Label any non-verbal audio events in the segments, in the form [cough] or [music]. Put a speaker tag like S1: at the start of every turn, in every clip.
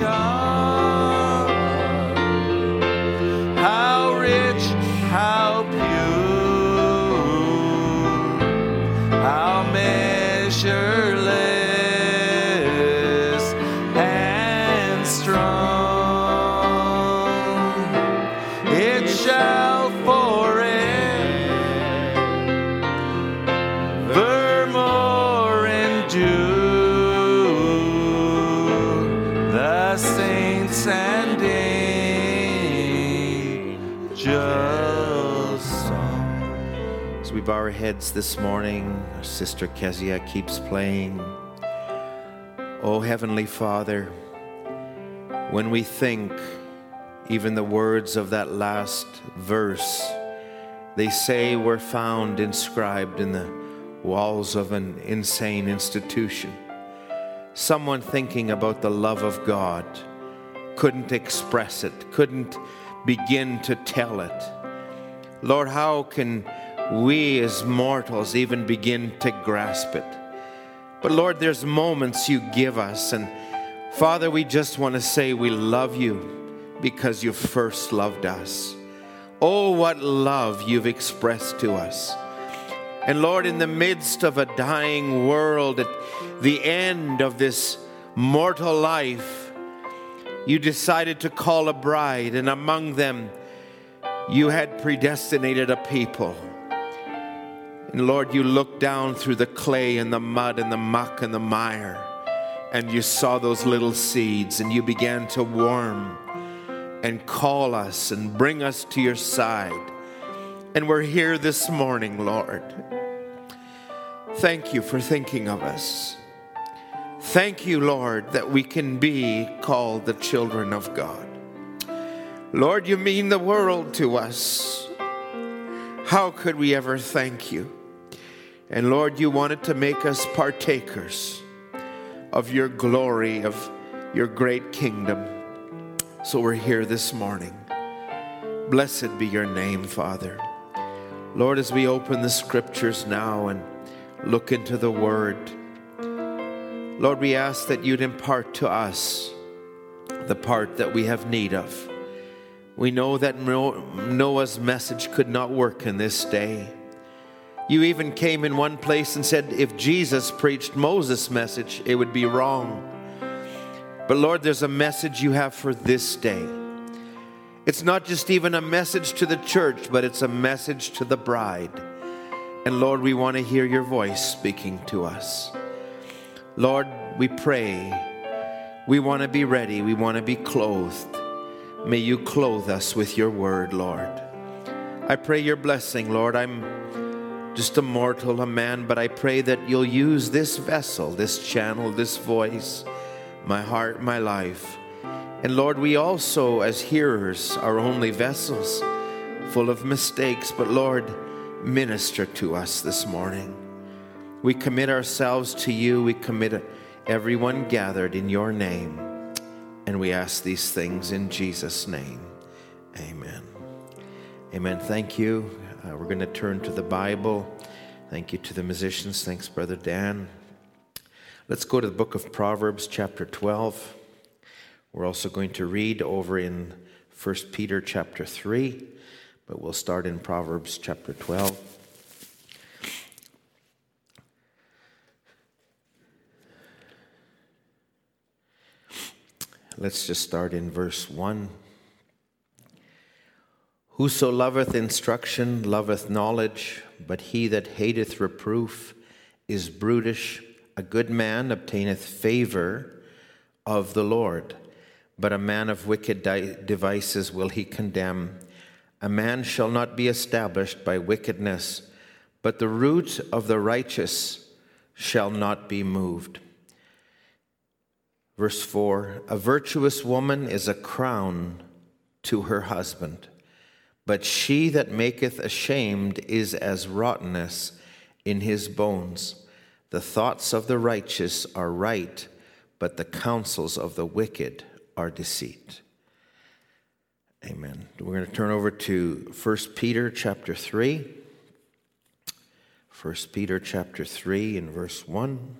S1: come.
S2: Heads this morning, our sister Kezia keeps playing. Oh, Heavenly Father, when we think even the words of that last verse, they say were found inscribed in the walls of an insane institution. Someone thinking about the love of God couldn't express it, couldn't begin to tell it. Lord, how can we as mortals even begin to grasp it? But Lord, there's moments you give us, and Father, we just want to say we love you because you first loved us. Oh, what love you've expressed to us. And Lord, in the midst of a dying world, at the end of this mortal life, you decided to call a bride, and among them, you had predestinated a people. And Lord, you looked down through the clay and the mud and the muck and the mire, and you saw those little seeds, and you began to warm and call us and bring us to your side. And we're here this morning, Lord. Thank you for thinking of us. Thank you, Lord, that we can be called the children of God. Lord, you mean the world to us. How could we ever thank you? And Lord, you wanted to make us partakers of your glory, of your great kingdom. So we're here this morning. Blessed be your name, Father. Lord, as we open the scriptures now and look into the word, Lord, we ask that you'd impart to us the part that we have need of. We know that Noah's message could not work in this day. You even came in one place and said if Jesus preached Moses' message, it would be wrong. But Lord, there's a message you have for this day. It's not just even a message to the church, but it's a message to the bride. And Lord, we want to hear your voice speaking to us. Lord, we pray. We want to be ready. We want to be clothed. May you clothe us with your word, Lord. I pray your blessing, Lord. I'm just a mortal, a man, but I pray that you'll use this vessel, this channel, this voice, my heart, my life. And Lord, we also, as hearers, are only vessels full of mistakes, but Lord, minister to us this morning. We commit ourselves to you. We commit everyone gathered in your name. And we ask these things in Jesus' name. Amen. Amen. Thank you. Uh, we're going to turn to the Bible. Thank you to the musicians. Thanks, Brother Dan. Let's go to the book of Proverbs, chapter 12. We're also going to read over in 1 Peter, chapter 3, but we'll start in Proverbs, chapter 12. Let's just start in verse 1. Whoso loveth instruction loveth knowledge, but he that hateth reproof is brutish. A good man obtaineth favor of the Lord, but a man of wicked devices will he condemn. A man shall not be established by wickedness, but the root of the righteous shall not be moved. Verse 4 A virtuous woman is a crown to her husband, but she that maketh ashamed is as rottenness in his bones. The thoughts of the righteous are right, but the counsels of the wicked are deceit. Amen. We're going to turn over to 1 Peter chapter 3. 1 Peter chapter 3 and verse 1.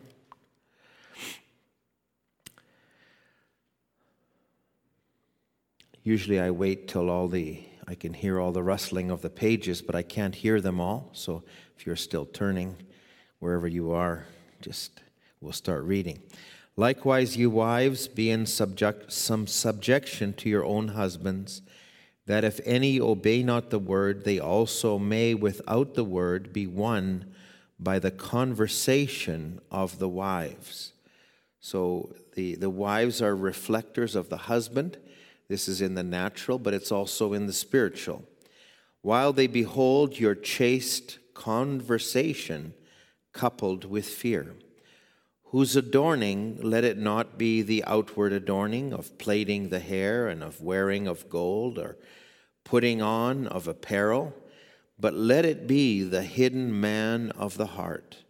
S2: Usually I wait till all the I can hear all the rustling of the pages, but I can't hear them all. So if you're still turning wherever you are, just we'll start reading. Likewise, you wives, be in subject, some subjection to your own husbands, that if any obey not the word, they also may, without the word, be won by the conversation of the wives. So the, the wives are reflectors of the husband. This is in the natural, but it's also in the spiritual. While they behold your chaste conversation coupled with fear, whose adorning let it not be the outward adorning of plaiting the hair and of wearing of gold or putting on of apparel, but let it be the hidden man of the heart,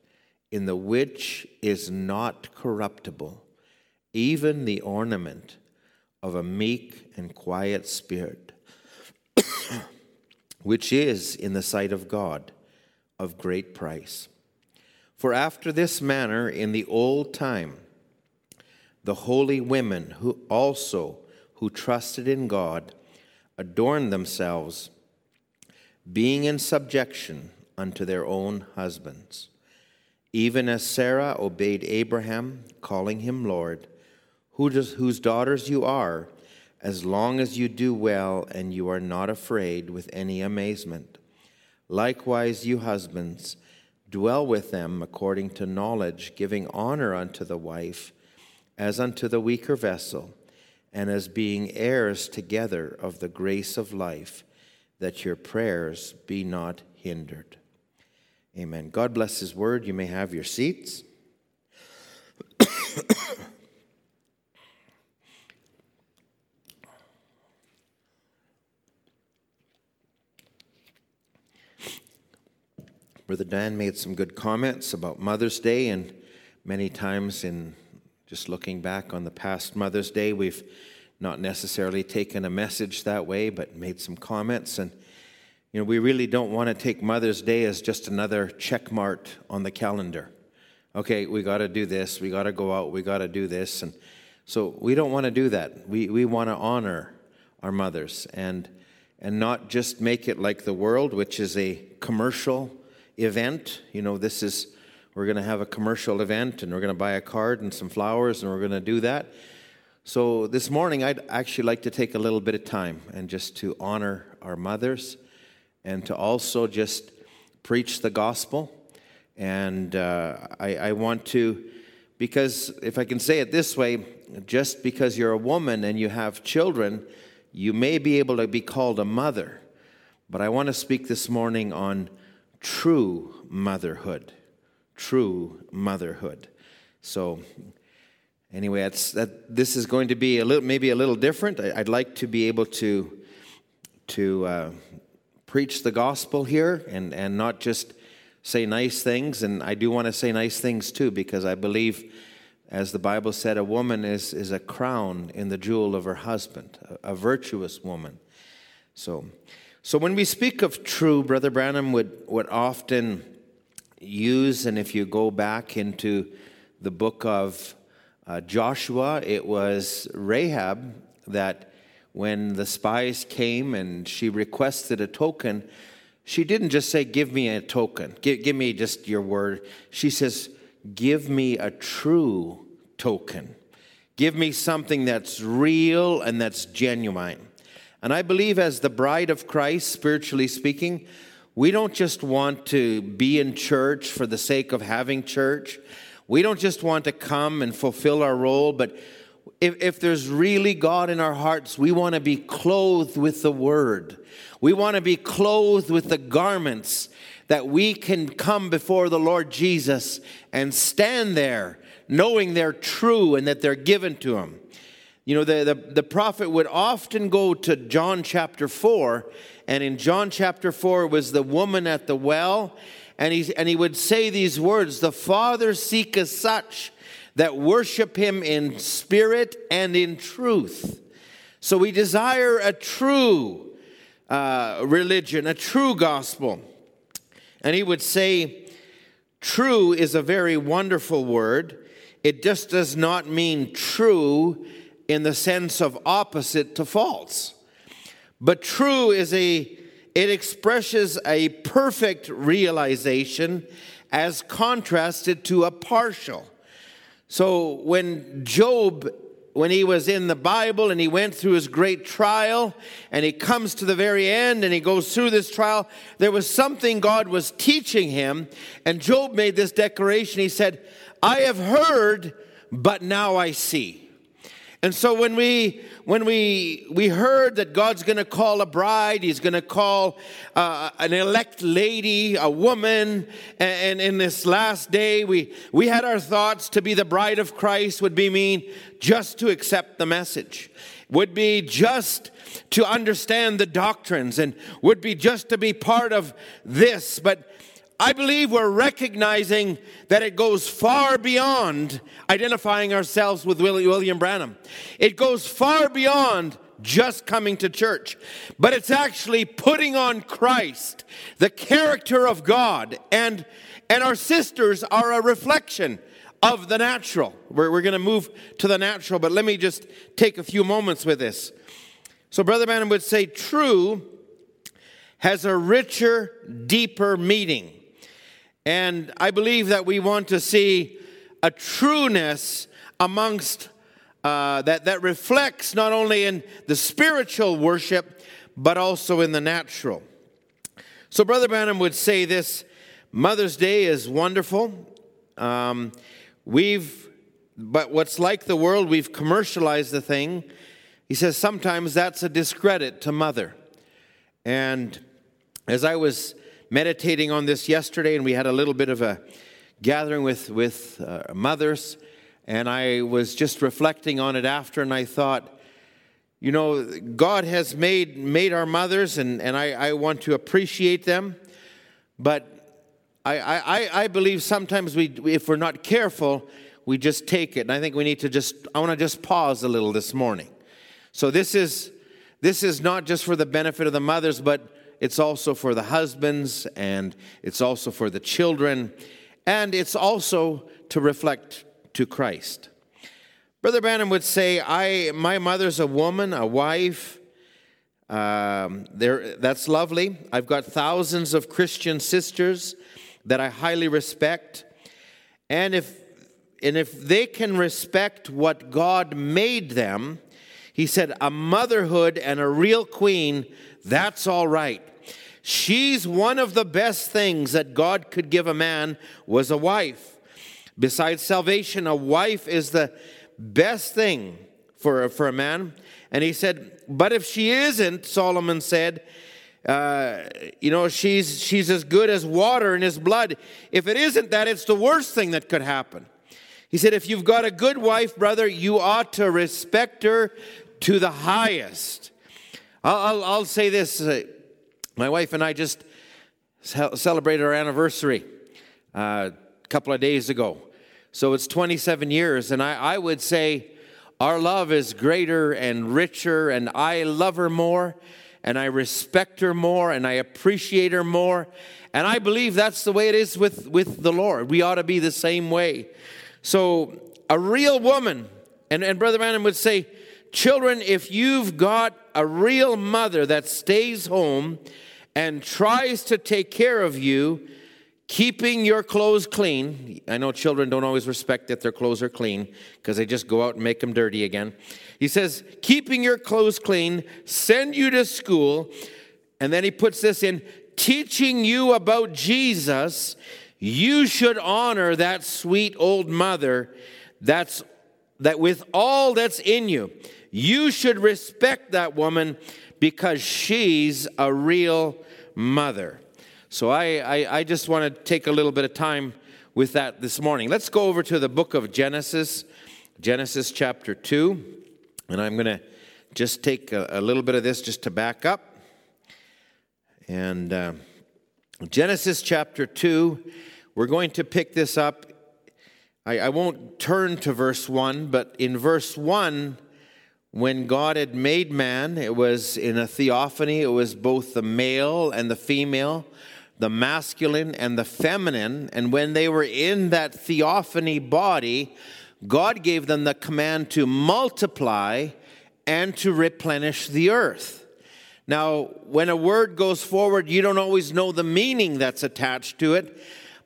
S2: in the which is not corruptible, even the ornament of a meek and quiet spirit, [coughs] which is in the sight of God of great price. For after this manner in the old time, the holy women who also who trusted in God adorned themselves, being in subjection unto their own husbands, even as Sarah obeyed Abraham, calling him Lord whose daughters you are, as long as you do well and you are not afraid with any amazement. Likewise, you husbands, dwell with them according to knowledge, giving honor unto the wife as unto the weaker vessel, and as being heirs together of the grace of life, that your prayers be not hindered. Amen. God bless His word. You may have your seats. [coughs] Brother Dan made some good comments about Mother's Day, and many times in just looking back on the past Mother's Day, we've not necessarily taken a message that way, but made some comments. And, you know, we really don't want to take Mother's Day as just another check mark on the calendar. Okay, we got to do this, we got to go out, we got to do this. And so we don't want to do that. We, we want to honor our mothers and, and not just make it like the world, which is a commercial event. You know, this is, we're going to have a commercial event and we're going to buy a card and some flowers and we're going to do that. So this morning, I'd actually like to take a little bit of time and just to honor our mothers and to also just preach the gospel. And uh, I, I want to, because if I can say it this way, just because you're a woman and you have children, you may be able to be called a mother. But I want to speak this morning on true motherhood. True motherhood. So, anyway, that's, that, this is going to be a little, maybe a little different. I, would like to be able to, to uh, preach the gospel here and, and not just say nice things. And I do want to say nice things too, because I believe, as the Bible said, a woman is, is a crown in the jewel of her husband, a, a virtuous woman. So, so when we speak of true, Brother Branham would, would often use, and if you go back into the book of uh, Joshua, it was Rahab that when the spies came and she requested a token, she didn't just say, Give me a token, give, give me just your word. She says, Give me a true token. Give me something that's real and that's genuine. And I believe, as the bride of Christ, spiritually speaking, we don't just want to be in church for the sake of having church. We don't just want to come and fulfill our role, but if, if there's really God in our hearts, we want to be clothed with the Word. We want to be clothed with the garments that we can come before the Lord Jesus and stand there knowing they're true and that they're given to Him. You know, the, the, the, prophet would often go to John chapter 4, and in John chapter 4 was the woman at the well, and he, and he would say these words The Father seeketh such that worship him in spirit and in truth. So we desire a true uh, religion, a true gospel. And he would say, True is a very wonderful word. It just does not mean true in the sense of opposite to false. but true is a it expresses a perfect realization as contrasted to a partial. So when Job when he was in the Bible and he went through his great trial and he comes to the very end and he goes through this trial, there was something God was teaching him. And Job made this declaration. He said, I have heard, but now I see. And so when we when we we heard that God's going to call a bride, He's going to call uh, an elect lady, a woman, and, in this last day, we we had our thoughts to be the bride of Christ would be mean just to accept the message, would be just to understand the doctrines, and would be just to be part of this, but I believe we're recognizing that it goes far beyond identifying ourselves with William Branham. It goes far beyond just coming to church, but it's actually putting on Christ, the character of God, and, and our sisters are a reflection of the natural. We're, we're going to move to the natural, but let me just take a few moments with this. So, Brother Branham would say, true has a richer, deeper meaning. And I believe that we want to see a trueness amongst uh, that, that reflects not only in the spiritual worship, but also in the natural. So, Brother Branham would say this Mother's Day is wonderful. Um, we've, but what's like the world, we've commercialized the thing. He says sometimes that's a discredit to mother. And as I was meditating on this yesterday, and we had a little bit of a gathering with, with uh, mothers, and I was just reflecting on it after, and I thought, you know, God has made, made our mothers, and, and I, I want to appreciate them, but I, I, I believe sometimes we, if we're not careful, we just take it. And I think we need to just, I want to just pause a little this morning. So this is, this is not just for the benefit of the mothers, but it's also for the husbands, and it's also for the children, and it's also to reflect to Christ. Brother Branham would say, I, my mother's a woman, a wife. Um, there, that's lovely. I've got thousands of Christian sisters that I highly respect. And if, and if they can respect what God made them, he said, a motherhood and a real queen, that's all right. She's one of the best things that God could give a man was a wife. Besides salvation, a wife is the best thing for, for a man. And he said, but if she isn't, Solomon said, uh, you know, she's, she's as good as water in his blood. If it isn't that, it's the worst thing that could happen. He said, if you've got a good wife, brother, you ought to respect her to the highest. I'll, I'll, I'll say this uh, my wife and I just celebrated our anniversary uh, a couple of days ago. So it's 27 years, and I, I would say our love is greater and richer, and I love her more, and I respect her more, and I appreciate her more. And I believe that's the way it is with, with the Lord. We ought to be the same way. So, a real woman, and, and Brother Branham would say, Children, if you've got a real mother that stays home and tries to take care of you, keeping your clothes clean. I know children don't always respect that their clothes are clean because they just go out and make them dirty again. He says, keeping your clothes clean, send you to school. And then he puts this in teaching you about Jesus. You should honor that sweet old mother that's that with all that's in you you should respect that woman because she's a real mother. So I, I, I just want to take a little bit of time with that this morning. Let's go over to the book of Genesis, Genesis chapter 2. And I'm going to just take a, a, little bit of this just to back up. And uh, Genesis chapter 2, we're going to pick this up. I, I won't turn to verse 1, but in verse 1, when God had made man, it was in a theophany, it was both the male and the female, the masculine and the feminine. And when they were in that theophany body, God gave them the command to multiply and to replenish the earth. Now, when a word goes forward, you don't always know the meaning that's attached to it.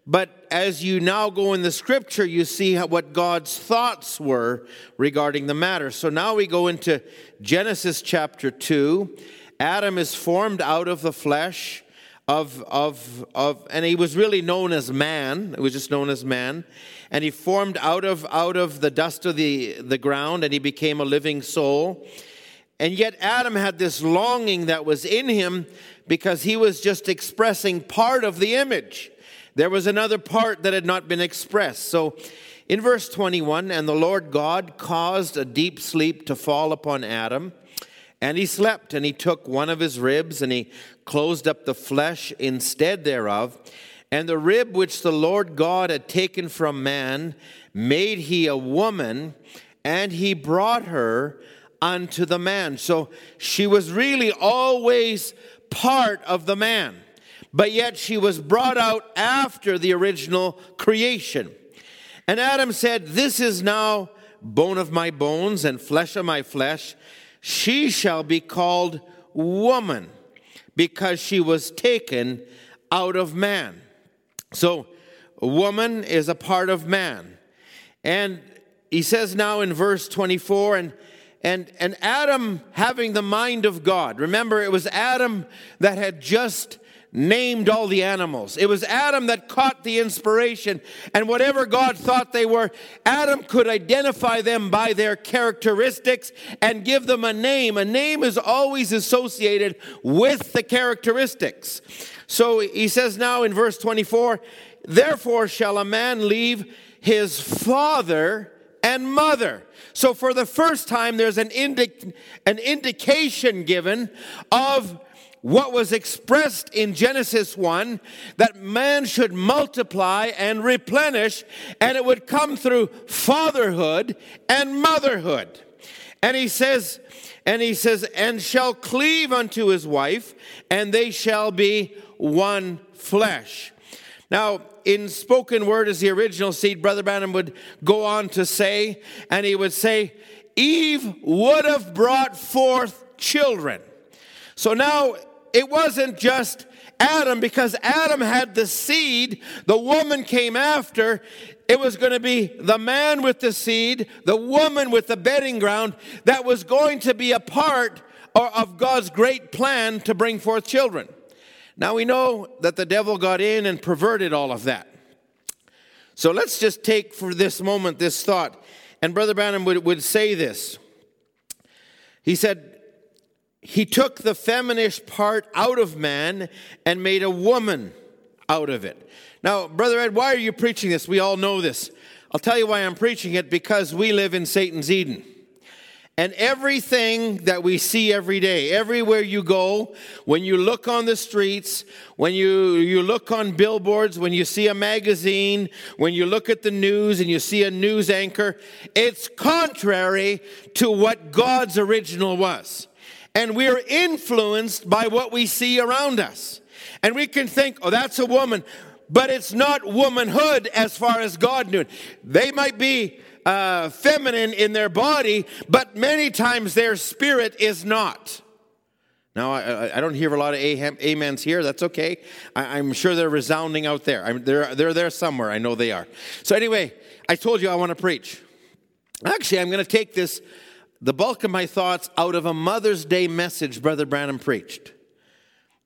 S2: But as you now go in the scripture, you see what God's thoughts were regarding the matter. So now we go into Genesis chapter 2. Adam is formed out of the flesh of, of, of, and he was really known as man. It was just known as man. And he formed out of, out of the dust of the, the ground and he became a living soul. And yet Adam had this longing that was in him because he was just expressing part of the image. There was another part that had not been expressed. So in verse 21, and the Lord God caused a deep sleep to fall upon Adam. And he slept, and he took one of his ribs, and he closed up the flesh instead thereof. And the rib which the Lord God had taken from man made he a woman, and he brought her unto the man. So she was really always part of the man but yet she was brought out after the original creation. And Adam said, This is now bone of my bones and flesh of my flesh. She shall be called woman because she was taken out of man. So, woman is a part of man. And he says now in verse 24, and and, and Adam having the mind of God. Remember, it was Adam that had just named all the animals. It was Adam that caught the inspiration, and whatever God thought they were, Adam could identify them by their characteristics and give them a name. A name is always associated with the characteristics. So he says now in verse 24, Therefore shall a man leave his father and mother. So for the first time, there's an, indi- an indication given of what was expressed in Genesis 1 that man should multiply and replenish, and it would come through fatherhood and motherhood. And he says, and he says, and shall cleave unto his wife, and they shall be one flesh. Now, in spoken word as the original seed, Brother Branham would go on to say, and he would say, Eve would have brought forth children. So now it wasn't just Adam because Adam had the seed, the woman came after. It was going to be the man with the seed, the woman with the bedding ground that was going to be a part of God's great plan to bring forth children. Now we know that the devil got in and perverted all of that. So let's just take for this moment this thought. And Brother Branham would, would say this. He said, he took the feminist part out of man and made a woman out of it. Now, Brother Ed, why are you preaching this? We all know this. I'll tell you why I'm preaching it because we live in Satan's Eden. And everything that we see every day, everywhere you go, when you look on the streets, when you, you look on billboards, when you see a magazine, when you look at the news and you see a news anchor, it's contrary to what God's original was and we're influenced by what we see around us. And we can think, oh, that's a woman, but it's not womanhood as far as God knew. They might be uh, feminine in their body, but many times their spirit is not. Now, I, I, don't hear a lot of amens here. That's okay. I, am sure they're resounding out there. I'm, they're, they're there somewhere. I know they are. So, anyway, I told you I want to preach. Actually, I'm going to take this the bulk of my thoughts out of a Mother's Day message Brother Branham preached. Do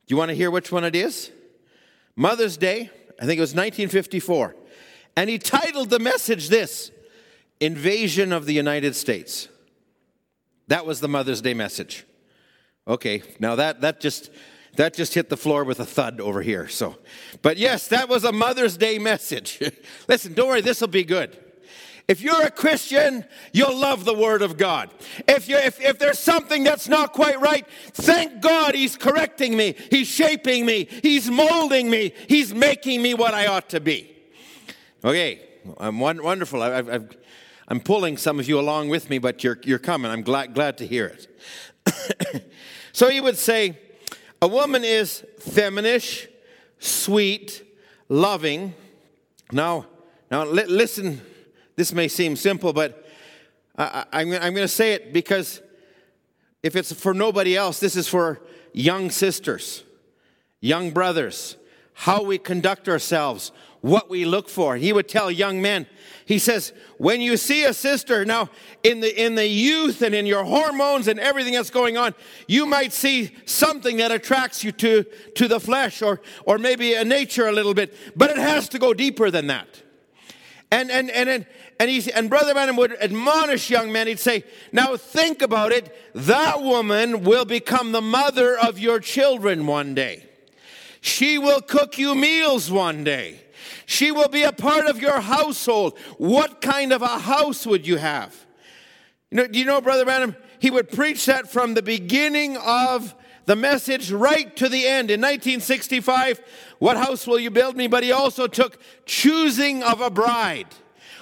S2: you want to hear which one it is? Mother's Day, I think it was 1954. And he titled the message this Invasion of the United States. That was the Mother's Day message. Okay, now that, that just that just hit the floor with a thud over here. So, but yes, that was a Mother's Day message. [laughs] Listen, don't worry, this will be good. If you're a Christian, you'll love the Word of God. If, you if, if there's something that's not quite right, thank God He's correcting me. He's shaping me. He's molding me. He's making me what I ought to be. Okay, I'm wonderful. I've, I've, I'm pulling some of you along with me, but you're, you're coming. I'm glad, glad to hear it. [coughs] so he would say, a woman is feminish, sweet, loving. Now, now li- listen this may seem simple, but I, am going to say it because if it's for nobody else, this is for young sisters, young brothers, how we conduct ourselves, what we look for. He would tell young men, he says, when you see a sister, now in the, in the youth and in your hormones and everything that's going on, you might see something that attracts you to, to the flesh or, or maybe a nature a little bit, but it has to go deeper than that. And, and, and, and, and, he, and Brother Branham would admonish young men. He'd say, Now think about it. That woman will become the mother of your children one day. She will cook you meals one day. She will be a part of your household. What kind of a house would you have? You know, do you know, Brother Branham? He would preach that from the beginning of the message right to the end. In 1965, what house will you build me? But he also took choosing of a bride.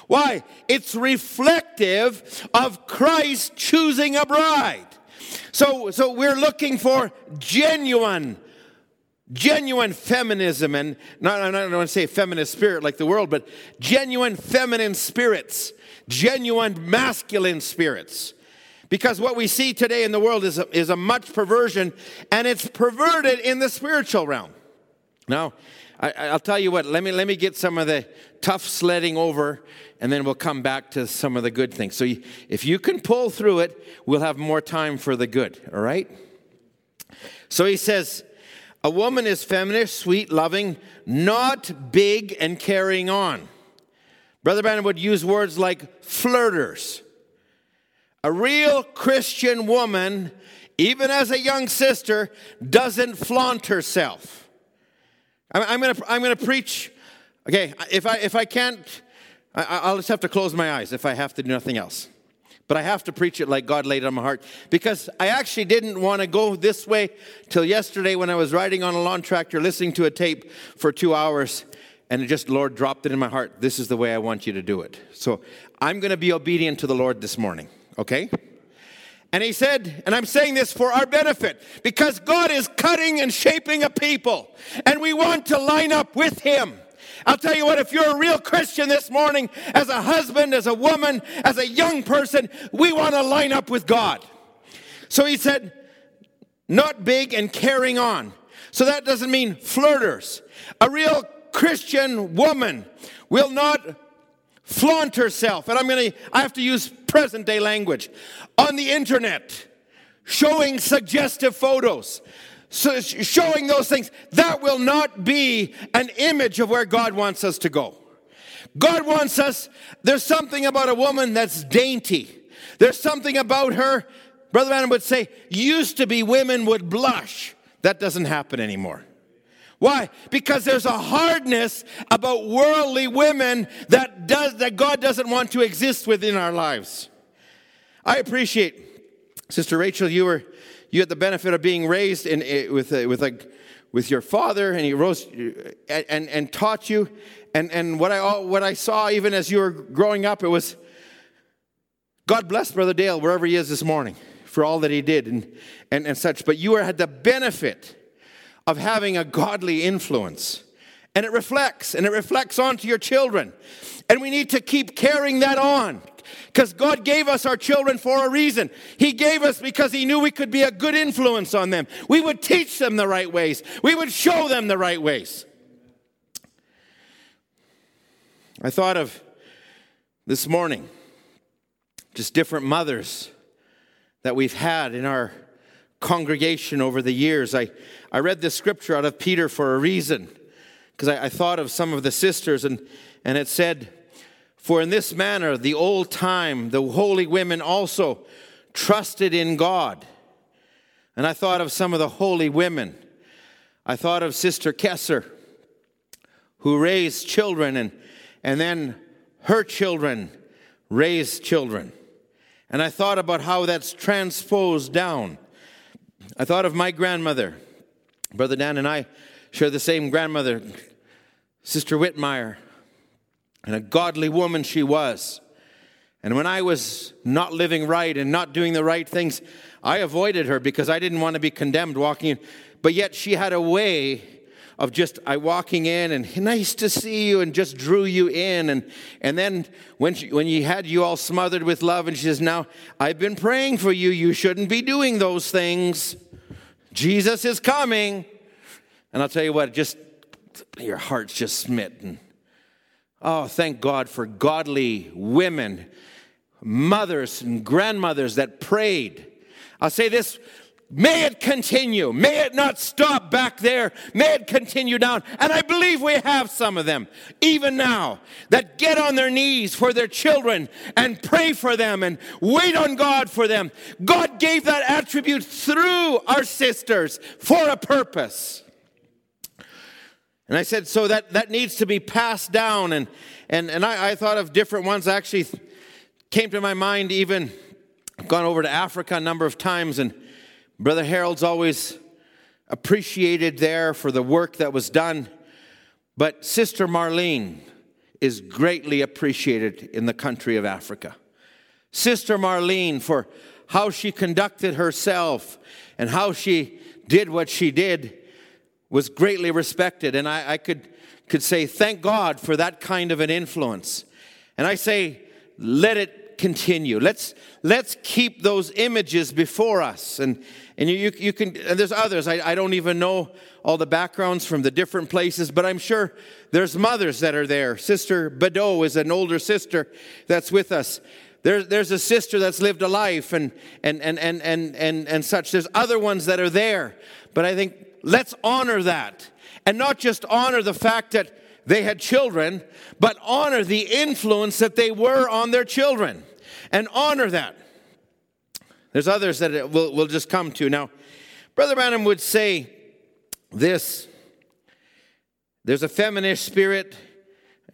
S2: Why? It's reflective of Christ choosing a bride. So, so we're looking for genuine genuine feminism and not, I don't want to say feminist spirit like the world, but genuine feminine spirits, genuine masculine spirits. Because what we see today in the world is a, is a much perversion, and it's perverted in the spiritual realm. Now, I, will tell you what, let me, let me get some of the tough sledding over, and then we'll come back to some of the good things. So you, if you can pull through it, we'll have more time for the good, all right? So he says, a woman is feminist, sweet, loving, not big and carrying on. Brother Branham would use words like flirters. A real Christian woman, even as a young sister, doesn't flaunt herself. I'm, going to I'm to preach. Okay, if I, if I can't, I, will just have to close my eyes if I have to do nothing else but I have to preach it like God laid it on my heart because I actually didn't want to go this way till yesterday when I was riding on a lawn tractor listening to a tape for two hours and it just Lord dropped it in my heart. This is the way I want you to do it. So I'm going to be obedient to the Lord this morning, okay? And he said, and I'm saying this for our benefit, because God is cutting and shaping a people, and we want to line up with him. I'll tell you what, if you're a real Christian this morning, as a husband, as a woman, as a young person, we want to line up with God. So he said, not big and carrying on. So that doesn't mean flirters. A real Christian woman will not flaunt herself. And I'm going to, I have to use present day language on the internet, showing suggestive photos, so showing those things, that will not be an image of where God wants us to go. God wants us, there's something about a woman that's dainty. There's something about her, Brother Adam would say, used to be women would blush. That doesn't happen anymore. Why? Because there's a hardness about worldly women that does that God doesn't want to exist within our lives. I appreciate Sister Rachel, you were you had the benefit of being raised in, eh, with, a, with, a, with your father, and he rose and, and, and taught you. And, and what, I, what I saw, even as you were growing up, it was God bless Brother Dale wherever he is this morning for all that he did and, and, and such. But you had the benefit of having a godly influence. And it reflects, and it reflects onto your children. And we need to keep carrying that on because God gave us our children for a reason. He gave us because He knew we could be a good influence on them. We would teach them the right ways, we would show them the right ways. I thought of this morning just different mothers that we've had in our congregation over the years. I, I read this scripture out of Peter for a reason because I, I thought of some of the sisters, and, and it said, for in this manner, the old time, the holy women also trusted in God. And I thought of some of the holy women. I thought of Sister Kesser, who raised children, and, and then her children raised children. And I thought about how that's transposed down. I thought of my grandmother. Brother Dan and I share the same grandmother, Sister Whitmire. And a godly woman she was. And when I was not living right and not doing the right things, I avoided her because I didn't want to be condemned walking in. But yet she had a way of just I walking in and nice to see you and just drew you in. And and then when she, when you had you all smothered with love and she says now I've been praying for you. You shouldn't be doing those things. Jesus is coming. And I'll tell you what just your heart's just smitten. Oh thank God for godly women mothers and grandmothers that prayed. I'll say this May it continue. May it not stop back there. May it continue down. And I believe we have some of them, even now, that get on their knees for their children and pray for them and wait on God for them. God gave that attribute through our sisters for a purpose. And I said, so that, that needs to be passed down. And, and, and I, I thought of different ones actually came to my mind even gone over to Africa a number of times and Brother Harold's always appreciated there for the work that was done, but Sister Marlene is greatly appreciated in the country of Africa. Sister Marlene for how she conducted herself and how she did what she did was greatly respected. And I, I could, could say, thank God for that kind of an influence. And I say, let it continue. Let's, let's keep those images before us. And, and you, you, you can, and there's others. I, I don't even know all the backgrounds from the different places, but I'm sure there's mothers that are there. Sister Badeau is an older sister that's with us. There, there's a sister that's lived a life and, and, and, and, and, and, and such. There's other ones that are there. But I think let's honor that. And not just honor the fact that they had children, but honor the influence that they were on their children. And honor that. There's others that we'll, we'll just come to. Now, Brother Branham would say this there's a feminist spirit,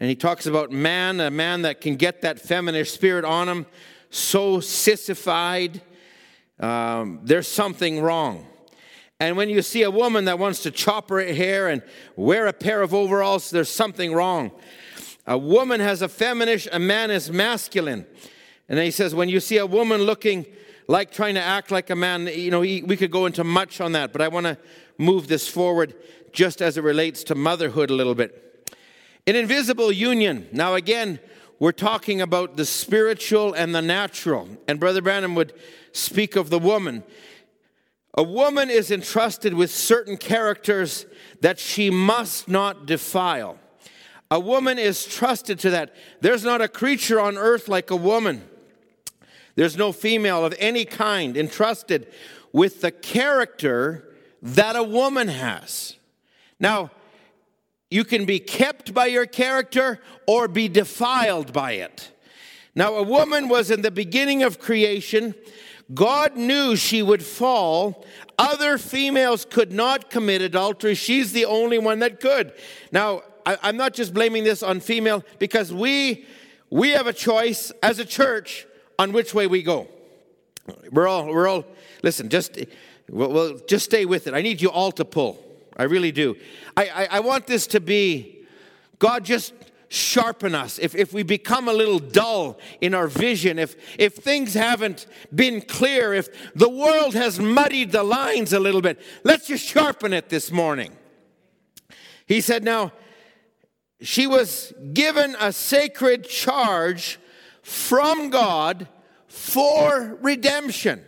S2: and he talks about man, a man that can get that feminist spirit on him, so sissified. Um, there's something wrong. And when you see a woman that wants to chop her hair and wear a pair of overalls, there's something wrong. A woman has a feminist, a man is masculine. And he says, when you see a woman looking like trying to act like a man. You know, we could go into much on that, but I want to move this forward just as it relates to motherhood a little bit. An invisible union. Now, again, we're talking about the spiritual and the natural. And Brother Branham would speak of the woman. A woman is entrusted with certain characters that she must not defile. A woman is trusted to that. There's not a creature on earth like a woman. There's no female of any kind entrusted with the character that a woman has. Now, you can be kept by your character or be defiled by it. Now, a woman was in the beginning of creation. God knew she would fall. Other females could not commit adultery. She's the only one that could. Now, I, am not just blaming this on female because we we have a choice as a church on which way we go. We're all, we're all, listen, just, well, well just stay with it. I need you all to pull. I really do. I, I, I want this to be, God, just sharpen us. If, if we become a little dull in our vision, if, if things haven't been clear, if the world has muddied the lines a little bit, let's just sharpen it this morning. He said, Now, she was given a sacred charge from God for redemption.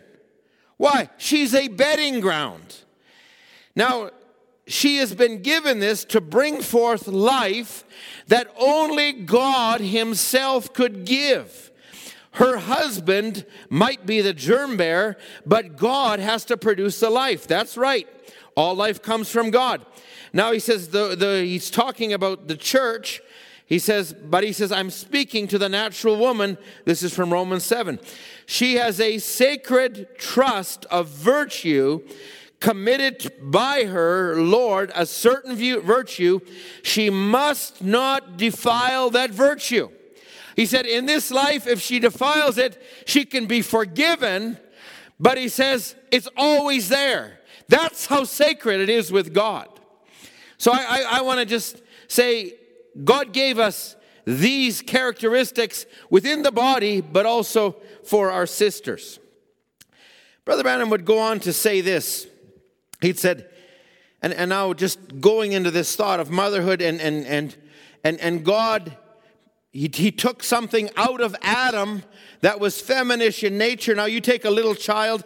S2: Why? She's a bedding ground. Now, she has been given this to bring forth life that only God Himself could give. Her husband might be the germ bearer, but God has to produce the life. That's right. All life comes from God. Now he says the, the, he's talking about the church he says, but he says, I'm speaking to the natural woman. This is from Romans 7. She has a sacred trust of virtue committed by her Lord, a certain virtue. She must not defile that virtue. He said, in this life, if she defiles it, she can be forgiven, but he says it's always there. That's how sacred it is with God. So I, I, I want to just say, God gave us these characteristics within the body, but also for our sisters. Brother Branham would go on to say this. He'd said, And, and now just going into this thought of motherhood and, and, and, and, and God, he, he took something out of Adam that was feminish in nature. Now you take a little child,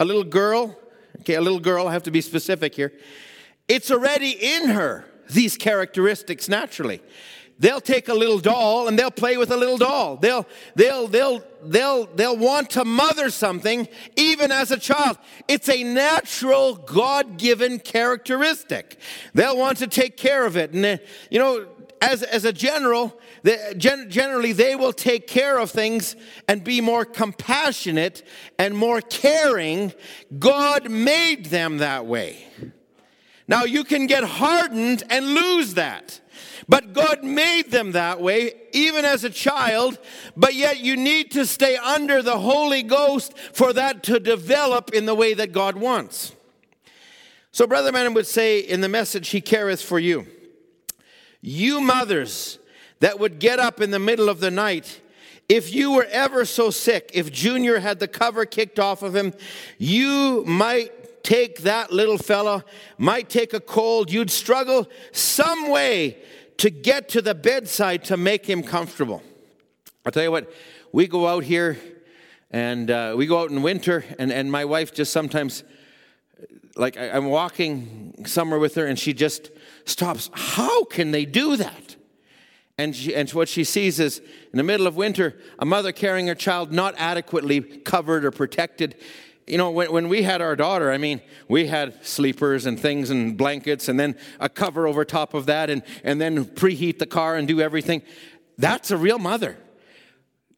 S2: a little girl, okay, a little girl, I have to be specific here. It's already in her, these characteristics naturally. They'll take a little doll and they'll play with a little doll. They'll, they'll, they'll, they'll, they'll want to mother something even as a child. It's a natural, God given characteristic. They'll want to take care of it. And, uh, you know, as, as a general, the, gen, generally they will take care of things and be more compassionate and more caring. God made them that way. Now you can get hardened and lose that. But God made them that way, even as a child, but yet you need to stay under the Holy Ghost for that to develop in the way that God wants. So, Brother Branham would say in the message, He careth for you. You mothers that would get up in the middle of the night, if you were ever so sick, if Junior had the cover kicked off of him, you might take that little fella, might take a cold, you'd struggle some way to get to the bedside to make him comfortable. I'll tell you what, we go out here and uh, we go out in winter, and, and my wife just sometimes, like, I, I'm walking somewhere with her and she just stops. How can they do that? And, she, and what she sees is in the middle of winter, a mother carrying her child not adequately covered or protected you know, when, when we had our daughter, I mean, we had sleepers and things and blankets and then a cover over top of that and, and then preheat the car and do everything. That's a real mother.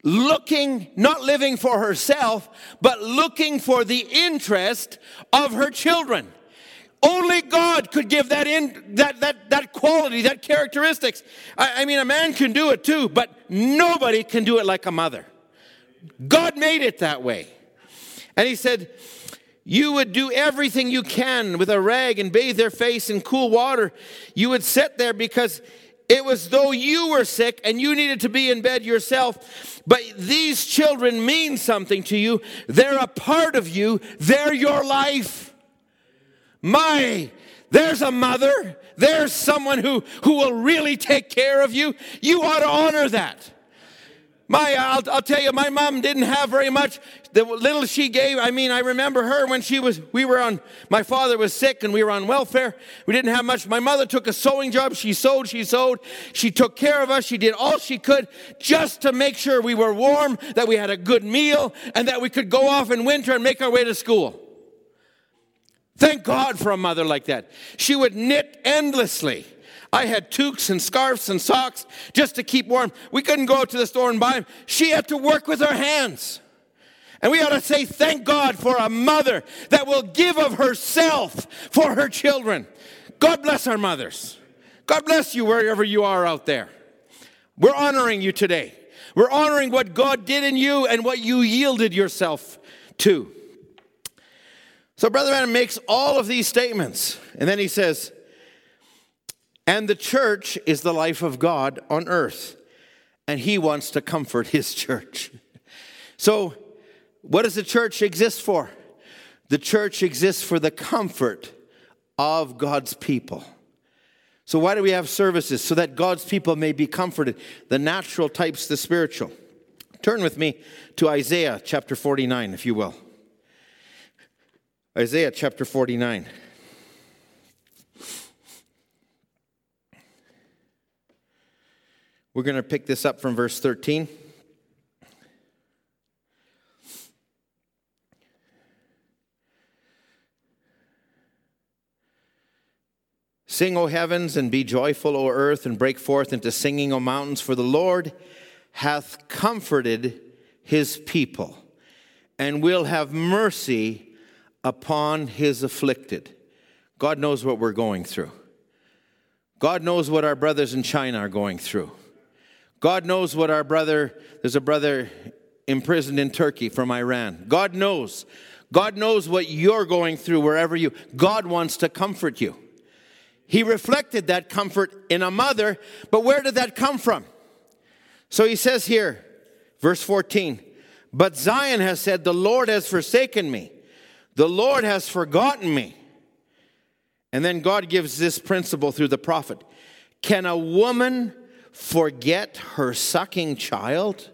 S2: Looking, not living for herself, but looking for the interest of her children. Only God could give that in that that that quality, that characteristics. I, I mean, a man can do it too, but nobody can do it like a mother. God made it that way. And he said, You would do everything you can with a rag and bathe their face in cool water. You would sit there because it was though you were sick and you needed to be in bed yourself. But these children mean something to you. They're a part of you, they're your life. My, there's a mother. There's someone who, who will really take care of you. You ought to honor that. My, I'll, I'll tell you, my mom didn't have very much. The little she gave, I mean, I remember her when she was, we were on, my father was sick and we were on welfare. We didn't have much. My mother took a sewing job. She sewed, she sewed. She took care of us. She did all she could just to make sure we were warm, that we had a good meal, and that we could go off in winter and make our way to school. Thank God for a mother like that. She would knit endlessly. I had toques and scarves and socks just to keep warm. We couldn't go out to the store and buy them. She had to work with her hands. And we ought to say, thank God for a mother that will give of herself for her children. God bless our mothers. God bless you wherever you are out there. We're honoring you today. We're honoring what God did in you and what you yielded yourself to. So, Brother Adam makes all of these statements, and then he says, and the church is the life of God on earth. And he wants to comfort his church. [laughs] So, what does the church exist for? The church exists for the comfort of God's people. So, why do we have services? So that God's people may be comforted. The natural types the spiritual. Turn with me to Isaiah chapter 49, if you will. Isaiah chapter 49. We're going to pick this up from verse 13. Sing, O heavens, and be joyful, O earth, and break forth into singing, O mountains, for the Lord hath comforted his people, and will have mercy upon his afflicted. God knows what we're going through. God knows what our brothers in China are going through. God knows what our brother, there's a brother imprisoned in Turkey from Iran. God knows. God knows what you're going through wherever you, God wants to comfort you. He reflected that comfort in a mother, but where did that come from? So he says here, verse 14, but Zion has said, The Lord has forsaken me, the Lord has forgotten me. And then God gives this principle through the prophet Can a woman forget her sucking child?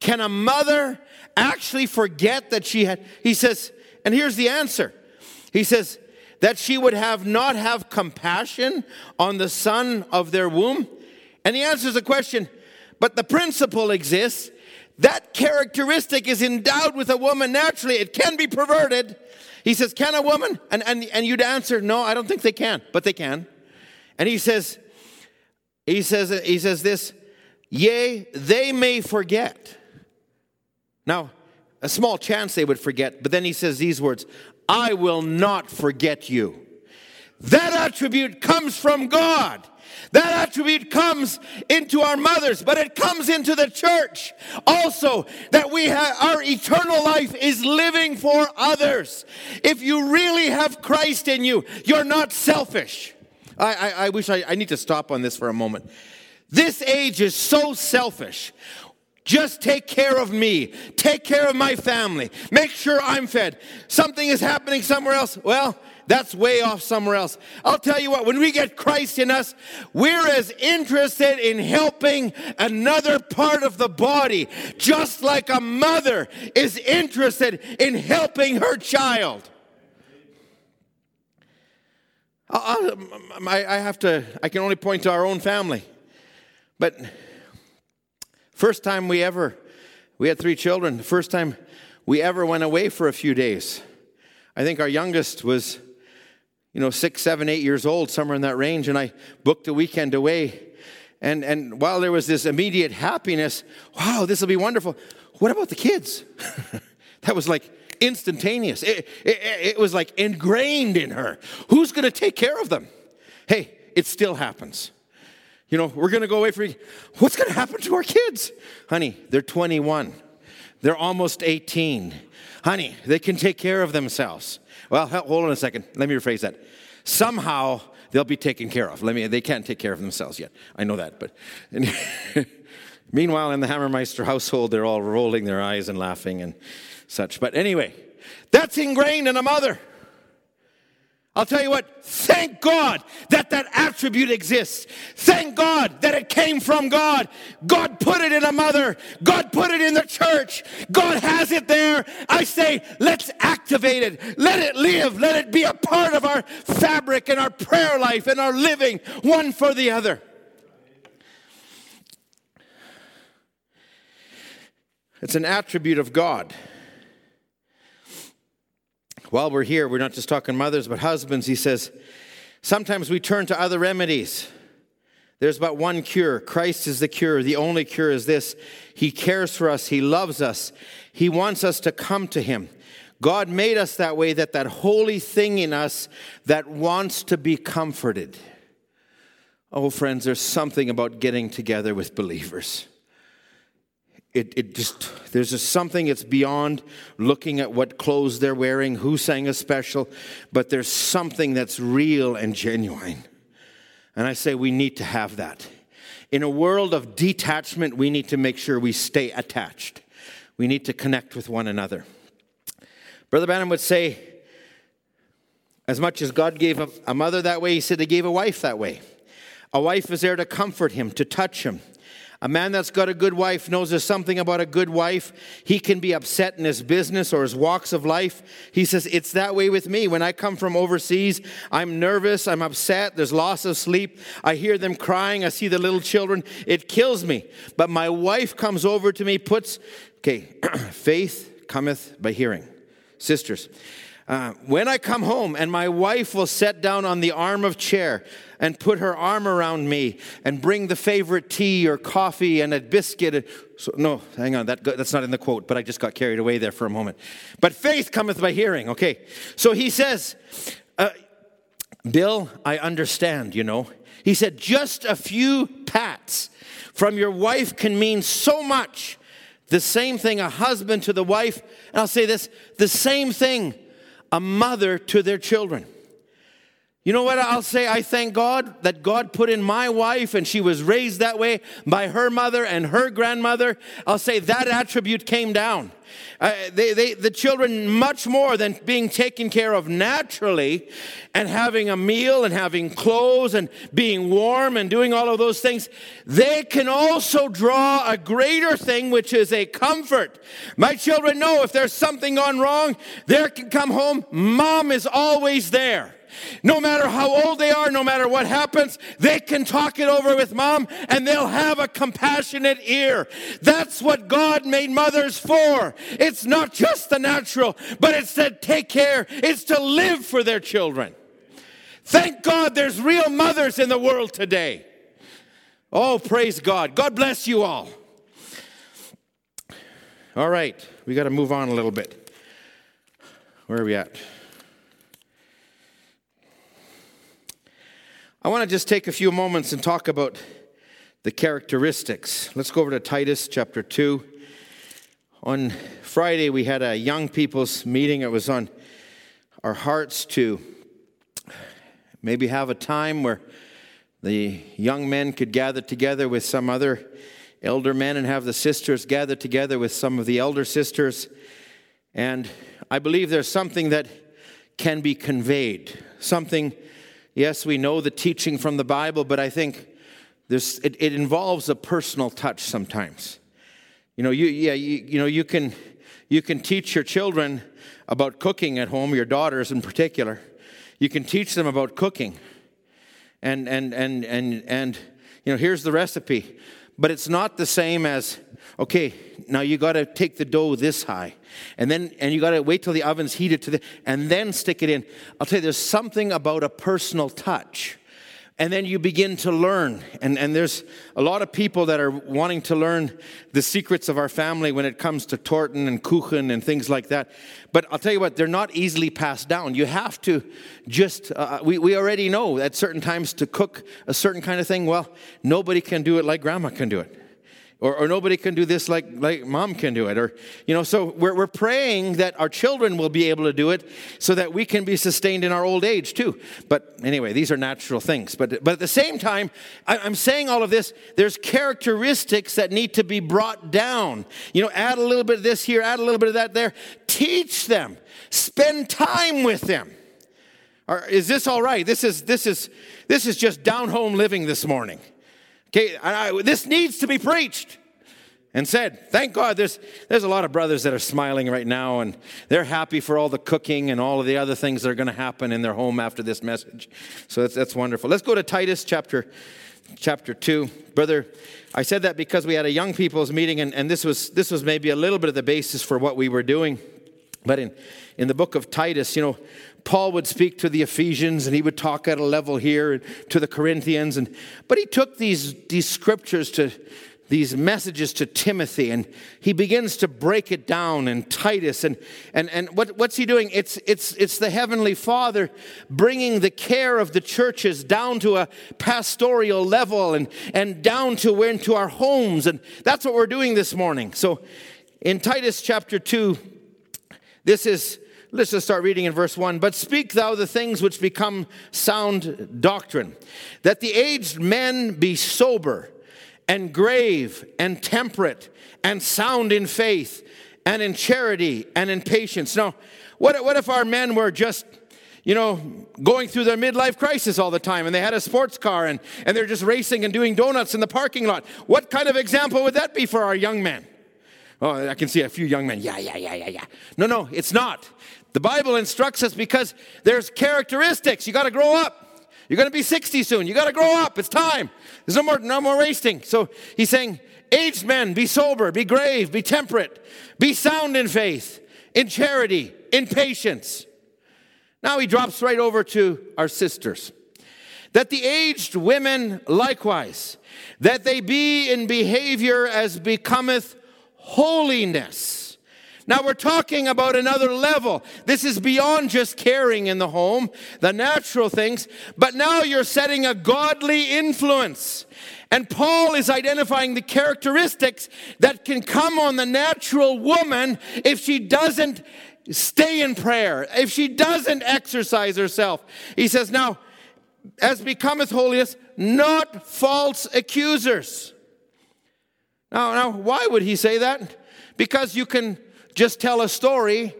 S2: Can a mother actually forget that she had? He says, and here's the answer. He says, that she would have not have compassion on the son of their womb? And he answers the question, but the principle exists. That characteristic is endowed with a woman naturally. It can be perverted. He says, Can a woman? And, and, and you'd answer, No, I don't think they can, but they can. And he says, he says, he says this, yea, they may forget. Now, a small chance they would forget, but then he says these words I will not forget you. That attribute comes from God. That attribute comes into our mothers, but it comes into the church also that we have our eternal life is living for others. If you really have Christ in you, you're not selfish. I, I, I wish I, I need to stop on this for a moment. This age is so selfish. Just take care of me. Take care of my family. Make sure I'm fed. Something is happening somewhere else. Well, that's way off somewhere else. I'll tell you what, when we get Christ in us, we're as interested in helping another part of the body, just like a mother is interested in helping her child. Uh, uh, I, have to, I can only point to our own family. But first time we ever, we had three children, the first time we ever went away for a few days. I think our youngest was you know, six, seven, eight years old, somewhere in that range, and I booked a weekend away. And, and while there was this immediate happiness, wow, this will be wonderful. What about the kids? [laughs] that was like instantaneous. It, it, it was like ingrained in her. Who's going to take care of them? Hey, it still happens. You know, we're going to go away for. What's going to happen to our kids? Honey, they're 21. They're almost 18. Honey, they can take care of themselves. Well, hold on a second. Let me rephrase that. Somehow they'll be taken care of. Let me. They can't take care of themselves yet. I know that, but. [laughs] meanwhile, in the Hammermeister household, they're all rolling their eyes and laughing and such. But anyway, that's ingrained in a mother. I'll tell you what, thank God that that attribute exists. Thank God that it came from God. God put it in a mother. God put it in the church. God has it there. I say, let's activate it. Let it live. Let it be a part of our fabric and our prayer life and our living, one for the other. It's an attribute of God while we're here, we're not just talking mothers, but husbands. He says, sometimes we turn to other remedies. There's but one cure. Christ is the cure. The only cure is this He cares for us, He loves us, He wants us to come to Him. God made us that way, that that holy thing in us that wants to be comforted. Oh, friends, there's something about getting together with believers it, it just there's something it's beyond looking at what clothes they're wearing who sang a special but there's something that's real and genuine. And i say we need to have that. In a world of detachment we need to make sure we stay attached. We need to connect with one another. Brother Branham would say as much as god gave a, a mother that way he said he gave a wife that way. A wife is there to comfort him to touch him a man that's got a good wife knows there's something about a good wife. He can be upset in his business or his walks of life. He says, It's that way with me. When I come from overseas, I'm nervous, I'm upset, there's loss of sleep. I hear them crying, I see the little children. It kills me. But my wife comes over to me, puts, okay, [clears throat] faith cometh by hearing. Sisters, uh, when I come home and my wife will sit down on the arm of chair and put her arm around me and bring the favorite tea or coffee and a biscuit. So, no, hang on, that, that's not in the quote, but I just got carried away there for a moment. But faith cometh by hearing, okay. So he says, uh, Bill, I understand, you know. He said, just a few pats from your wife can mean so much. The same thing a husband to the wife, and I'll say this the same thing a mother to their children. You know what I'll say? I thank God that God put in my wife and she was raised that way by her mother and her grandmother. I'll say that attribute came down. Uh, they, they, the children, much more than being taken care of naturally and having a meal and having clothes and being warm and doing all of those things, they can also draw a greater thing, which is a comfort. My children know if there's something gone wrong, they can come home. Mom is always there. No matter how old they are, no matter what happens, they can talk it over with mom and they'll have a compassionate ear. That's what God made mothers for. It's not just the natural, but it's to take care, it's to live for their children. Thank God there's real mothers in the world today. Oh, praise God. God bless you all. All right, we got to move on a little bit. Where are we at? I want to just take a few moments and talk about the characteristics. Let's go over to Titus chapter 2. On Friday, we had a young people's meeting. It was on our hearts to maybe have a time where the young men could gather together with some other elder men and have the sisters gather together with some of the elder sisters. And I believe there's something that can be conveyed, something Yes, we know the teaching from the Bible, but I think this, it, it involves a personal touch sometimes. You know, you, yeah, you, you know, you can, you can teach your children about cooking at home, your daughters in particular. You can teach them about cooking. And, and, and, and, and you know, here's the recipe. But it's not the same as, okay, now you got to take the dough this high. And then and you got to wait till the oven's heated to the and then stick it in. I'll tell you there's something about a personal touch. And then you begin to learn. And, and there's a lot of people that are wanting to learn the secrets of our family when it comes to torten and kuchen and things like that. But i'll tell you what they're not easily passed down. You have to just uh, we, we already know at certain times to cook a certain kind of thing well nobody can do it like grandma can do it or, or, nobody can do this like, like mom can do it or you know so we're, we're praying that our children will be able to do it so that we can be sustained in our old age too. But anyway these are natural things. But, but at the same time I, i'm saying all of this there's characteristics that need to be brought down. You know add a little bit of this here add a little bit of that there. Teach them. Spend time with them. Or is this all right? This is this is this is just down home living this morning Okay, I, this needs to be preached and said. Thank God there's, there's a lot of brothers that are smiling right now and they're happy for all the cooking and all of the other things that are going to happen in their home after this message. So that's, that's wonderful. Let's go to Titus chapter, chapter 2. Brother, I said that because we had a young people's meeting and, and this, was, this was maybe a little bit of the basis for what we were doing. But in, in the book of Titus, you know, Paul would speak to the Ephesians and he would talk at a level here to the Corinthians. And, but he took these, these scriptures to these messages to Timothy and he begins to break it down in Titus. And, and, and what, what's he doing? It's, it's, it's the Heavenly Father bringing the care of the churches down to a pastoral level and, and down to where into our homes. And that's what we're doing this morning. So in Titus chapter 2, this is Let's just start reading in verse 1. But speak thou the things which become sound doctrine, that the aged men be sober and grave and temperate and sound in faith and in charity and in patience. Now, what, what if our men were just you know, going through their midlife crisis all the time and they had a sports car and, and they're just racing and doing donuts in the parking lot. What kind of example would that be for our young men? Oh, I can see a few young men. Yeah, yeah, yeah, yeah, yeah. No, no, it's not. The Bible instructs us because there's characteristics. You got to grow up. You're going to be 60 soon. You got to grow up. It's time. There's no more, no more wasting. So he's saying, aged men, be sober, be grave, be temperate, be sound in faith, in charity, in patience. Now he drops right over to our sisters. That the aged women likewise, that they be in behavior as becometh holiness now we're talking about another level. This is beyond just caring in the home, the natural things, but now you're setting a godly influence. And Paul is identifying the characteristics that can come on the natural woman if she doesn't stay in prayer, if she doesn't exercise herself. He says, now, as becometh holiness, not false accusers. Now, now, why would he say that? Because you can just tell a story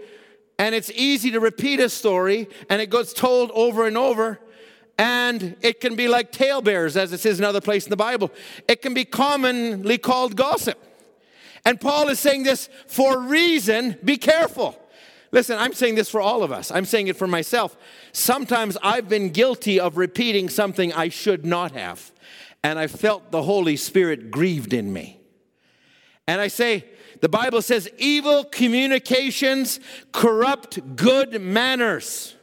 S2: and it's easy to repeat a story and it gets told over and over and it can be like talebearers as it says in another place in the bible. It can be commonly called gossip. And paul is saying this for reason. Be careful. Listen i'm saying this for all of us. I'm saying it for myself. Sometimes i've been guilty of repeating something i should not have and i felt the holy spirit grieved in me. And i say the Bible says evil communications corrupt good manners.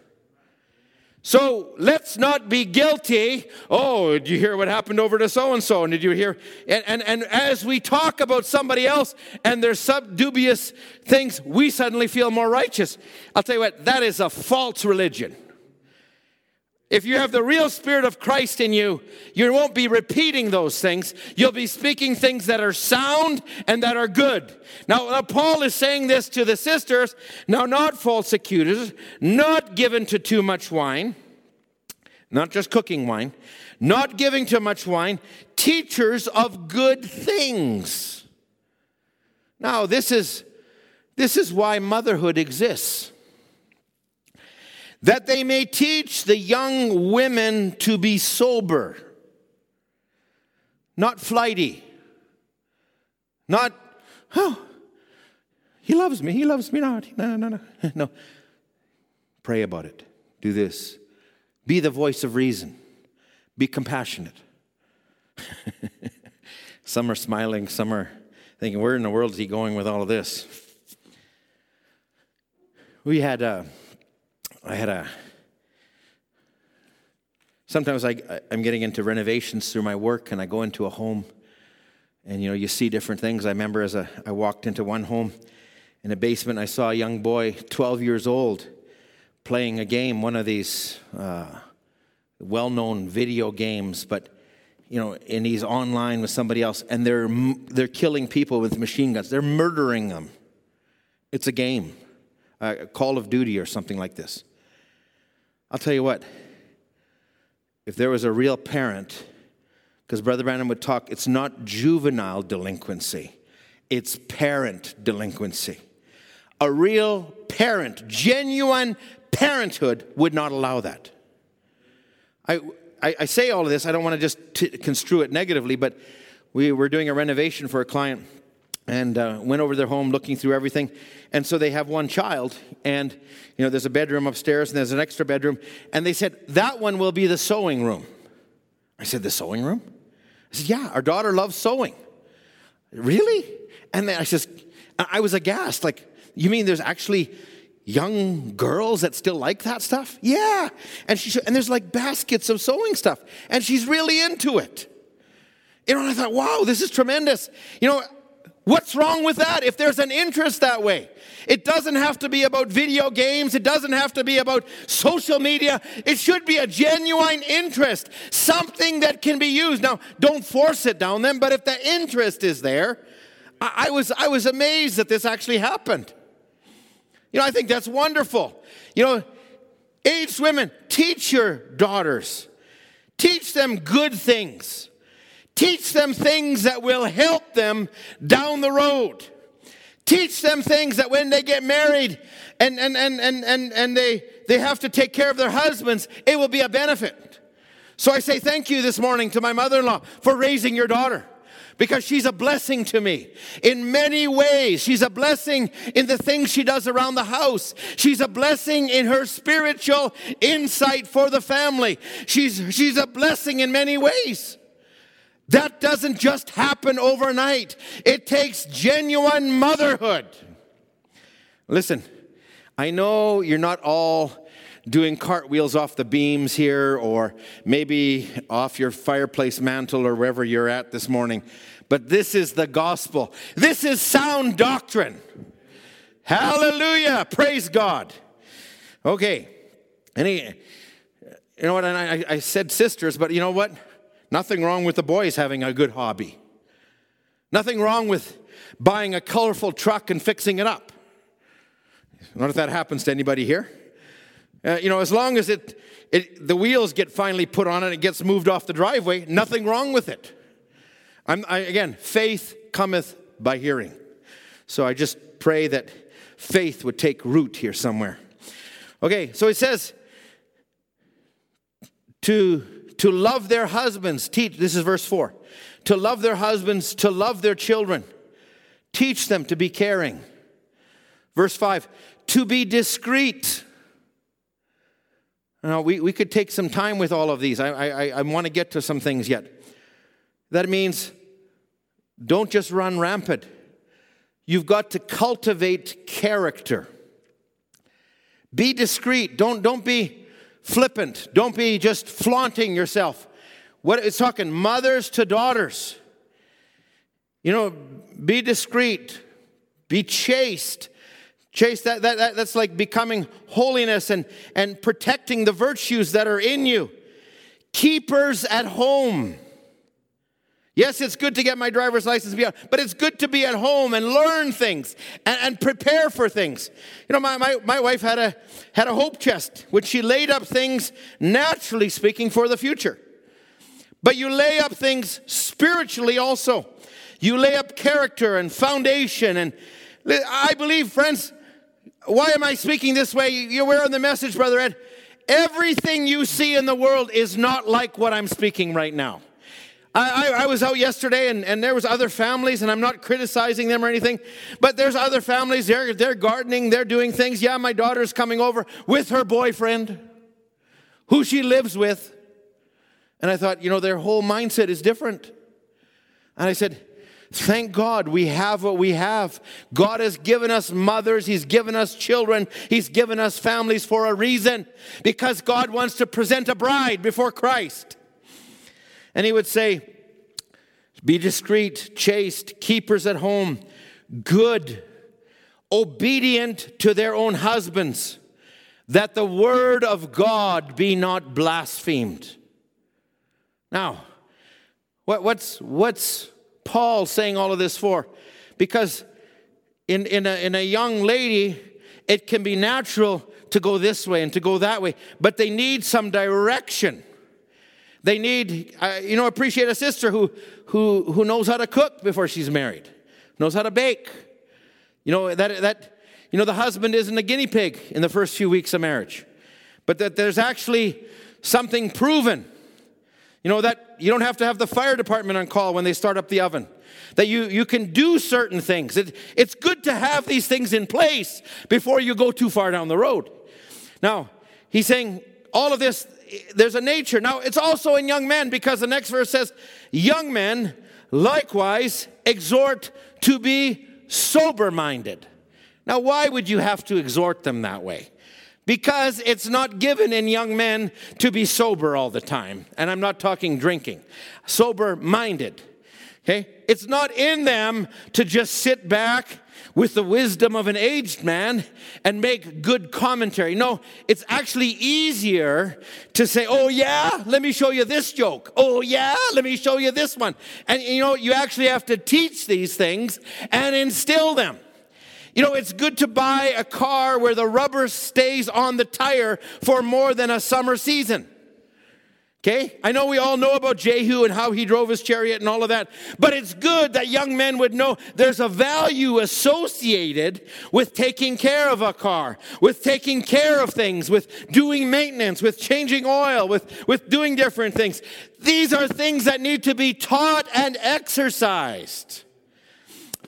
S2: So let's not be guilty. Oh, did you hear what happened over to so and so? And did you hear? And, and, and as we talk about somebody else and their sub dubious things, we suddenly feel more righteous. I'll tell you what, that is a false religion. If you have the real Spirit of Christ in you, you won't be repeating those things. You'll be speaking things that are sound and that are good. Now, now, Paul is saying this to the sisters now, not false accusers, not given to too much wine, not just cooking wine, not giving too much wine, teachers of good things. Now, this is, this is why motherhood exists that they may teach the young women to be sober, not flighty, not, oh, he loves me, he loves me not. No, no, no. [laughs] No. Pray about it. Do this. Be the voice of reason. Be compassionate. [laughs] some are smiling, some are thinking, where in the world is he going with all of this? We had a. Uh, I had a. Sometimes I, I'm getting into renovations through my work, and I go into a home, and you know you see different things. I remember as a, I walked into one home in a basement, I saw a young boy, 12 years old, playing a game, one of these uh, well-known video games, but you know, and he's online with somebody else, and they're they're killing people with machine guns. They're murdering them. It's a game, a Call of Duty or something like this. I'll tell you what, if there was a real parent, because Brother Branham would talk, it's not juvenile delinquency, it's parent delinquency. A real parent, genuine parenthood would not allow that. I, I, I say all of this, I don't want to just t- construe it negatively, but we were doing a renovation for a client and uh, went over their home looking through everything. And so they have one child, and you know, there's a bedroom upstairs and there's an extra bedroom. And they said, That one will be the sewing room. I said, The sewing room? I said, Yeah, our daughter loves sewing. Really? And then I says, I was aghast. Like, you mean there's actually young girls that still like that stuff? Yeah. And she and there's like baskets of sewing stuff, and she's really into it. You know, and I thought, wow, this is tremendous. You know, What's wrong with that if there's an interest that way? It doesn't have to be about video games. It doesn't have to be about social media. It should be a genuine interest, something that can be used. Now, don't force it down them, but if the interest is there, I, I was, I was amazed that this actually happened. You know, I think that's wonderful. You know, aged women, teach your daughters, teach them good things. Teach them things that will help them down the road. Teach them things that when they get married and, and, and, and, and, and they, they have to take care of their husbands, it will be a benefit. So I say thank you this morning to my mother in law for raising your daughter because she's a blessing to me in many ways. She's a blessing in the things she does around the house. She's a blessing in her spiritual insight for the family. She's, she's a blessing in many ways. That doesn't just happen overnight, it takes genuine motherhood. Listen, I know you're not all doing cartwheels off the beams here or maybe off your fireplace mantle or wherever you're at this morning, but this is the gospel. This is sound doctrine. Hallelujah. Praise God. Okay. Any, you know what? I, I said sisters, but you know what? Nothing wrong with the boys having a good hobby. Nothing wrong with buying a colorful truck and fixing it up. What if that happens to anybody here? Uh, you know, as long as it, it, the wheels get finally put on and it gets moved off the driveway, nothing wrong with it. I'm, I, again, faith cometh by hearing. So I just pray that faith would take root here somewhere. Okay, so it says to, to love their husbands, teach, this is verse 4, to love their husbands, to love their children, teach them to be caring. Verse 5, to be discreet. Now, we, we could take some time with all of these. I, I, I want to get to some things yet. That means don't just run rampant. You've got to cultivate character. Be discreet. Don't, don't be flippant. Don't be just flaunting yourself. What it's talking mothers to daughters. You know, be discreet, be chaste. Chaste, that, that, that, that's like becoming holiness and, and protecting the virtues that are in you. Keepers at home. Yes, it's good to get my driver's license, but it's good to be at home and learn things and, and, prepare for things. You know, my, my, my wife had a, had a hope chest, which she laid up things, naturally speaking, for the future. But you lay up things spiritually also. You lay up character and foundation. And I believe, friends, why am I speaking this way? You're aware of the message, Brother Ed. Everything you see in the world is not like what I'm speaking right now. I, I, I, was out yesterday and, and there was other families and i'm not criticizing them or anything but there's other families they're, they're gardening they're doing things. Yeah my daughter's coming over with her boyfriend who she lives with. And i thought you know their whole mindset is different. And i said thank god we have what we have. God has given us mothers. He's given us children. He's given us families for a reason. Because god wants to present a bride before christ and he would say, Be discreet, chaste, keepers at home, good, obedient to their own husbands, that the word of God be not blasphemed. Now, what, what's, what's Paul saying all of this for? Because in, in, a, in a young lady, it can be natural to go this way and to go that way, but they need some direction. They need, uh, you know, appreciate a sister who, who, who knows how to cook before she's married, knows how to bake. You know, that, that, you know, the husband isn't a guinea pig in the first few weeks of marriage, but that there's actually something proven. You know, that you don't have to have the fire department on call when they start up the oven. That you, you can do certain things. It, it's good to have these things in place before you go too far down the road. Now, he's saying all of this there's a nature. Now, it's also in young men because the next verse says, Young men likewise exhort to be sober minded. Now, why would you have to exhort them that way? Because it's not given in young men to be sober all the time. And I'm not talking drinking, sober minded. Okay? It's not in them to just sit back with the wisdom of an aged man and make good commentary. No, it's actually easier to say, oh, yeah, let me show you this joke. Oh, yeah, let me show you this one. And you know, you actually have to teach these things and instill them. You know, it's good to buy a car where the rubber stays on the tire for more than a summer season. Okay? I know we all know about Jehu and how he drove his chariot and all of that, but it's good that young men would know there's a value associated with taking care of a car, with taking care of things, with doing maintenance, with changing oil, with, with doing different things. These are things that need to be taught and exercised.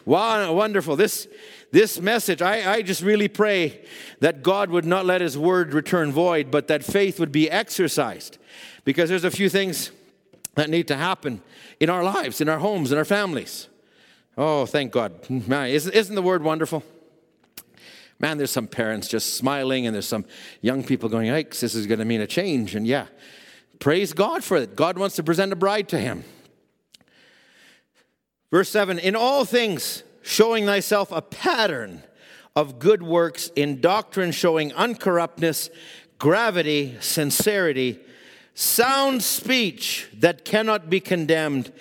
S2: Wow, wonderful. This, this message, I, I just really pray that God would not let his word return void, but that faith would be exercised because there's a few things that need to happen in our lives, in our homes, in our families. Oh, thank God. Man, isn't, the word wonderful? Man, there's some parents just smiling, and there's some young people going, Yikes, this is going to mean a change. And yeah, praise God for it. God wants to present a bride to him. Verse 7 In all things, showing thyself a pattern of good works, in doctrine showing uncorruptness, gravity, sincerity, sound speech that cannot be condemned,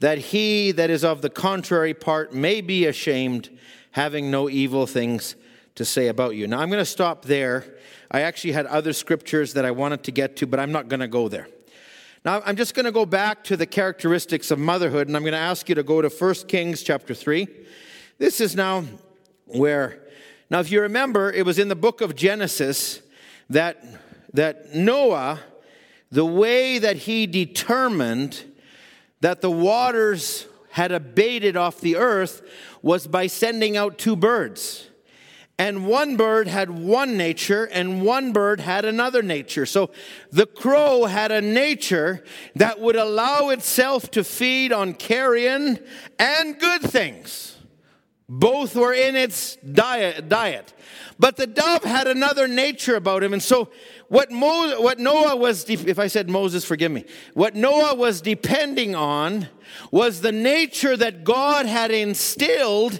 S2: that he that is of the contrary part may be ashamed, having no evil things to say about you. Now, I'm going to stop there. I actually had other scriptures that I wanted to get to, but I'm not going to go there. Now, I'm just going to go back to the characteristics of motherhood, and I'm going to ask you to go to 1 Kings chapter 3. This is now where, now, if you remember, it was in the book of Genesis that, that Noah, the way that he determined that the waters had abated off the earth was by sending out two birds. And one bird had one nature, and one bird had another nature. So the crow had a nature that would allow itself to feed on carrion and good things. Both were in its diet. But the dove had another nature about him. And so what, Mo, what Noah was, de- if I said Moses, forgive me, what Noah was depending on was the nature that God had instilled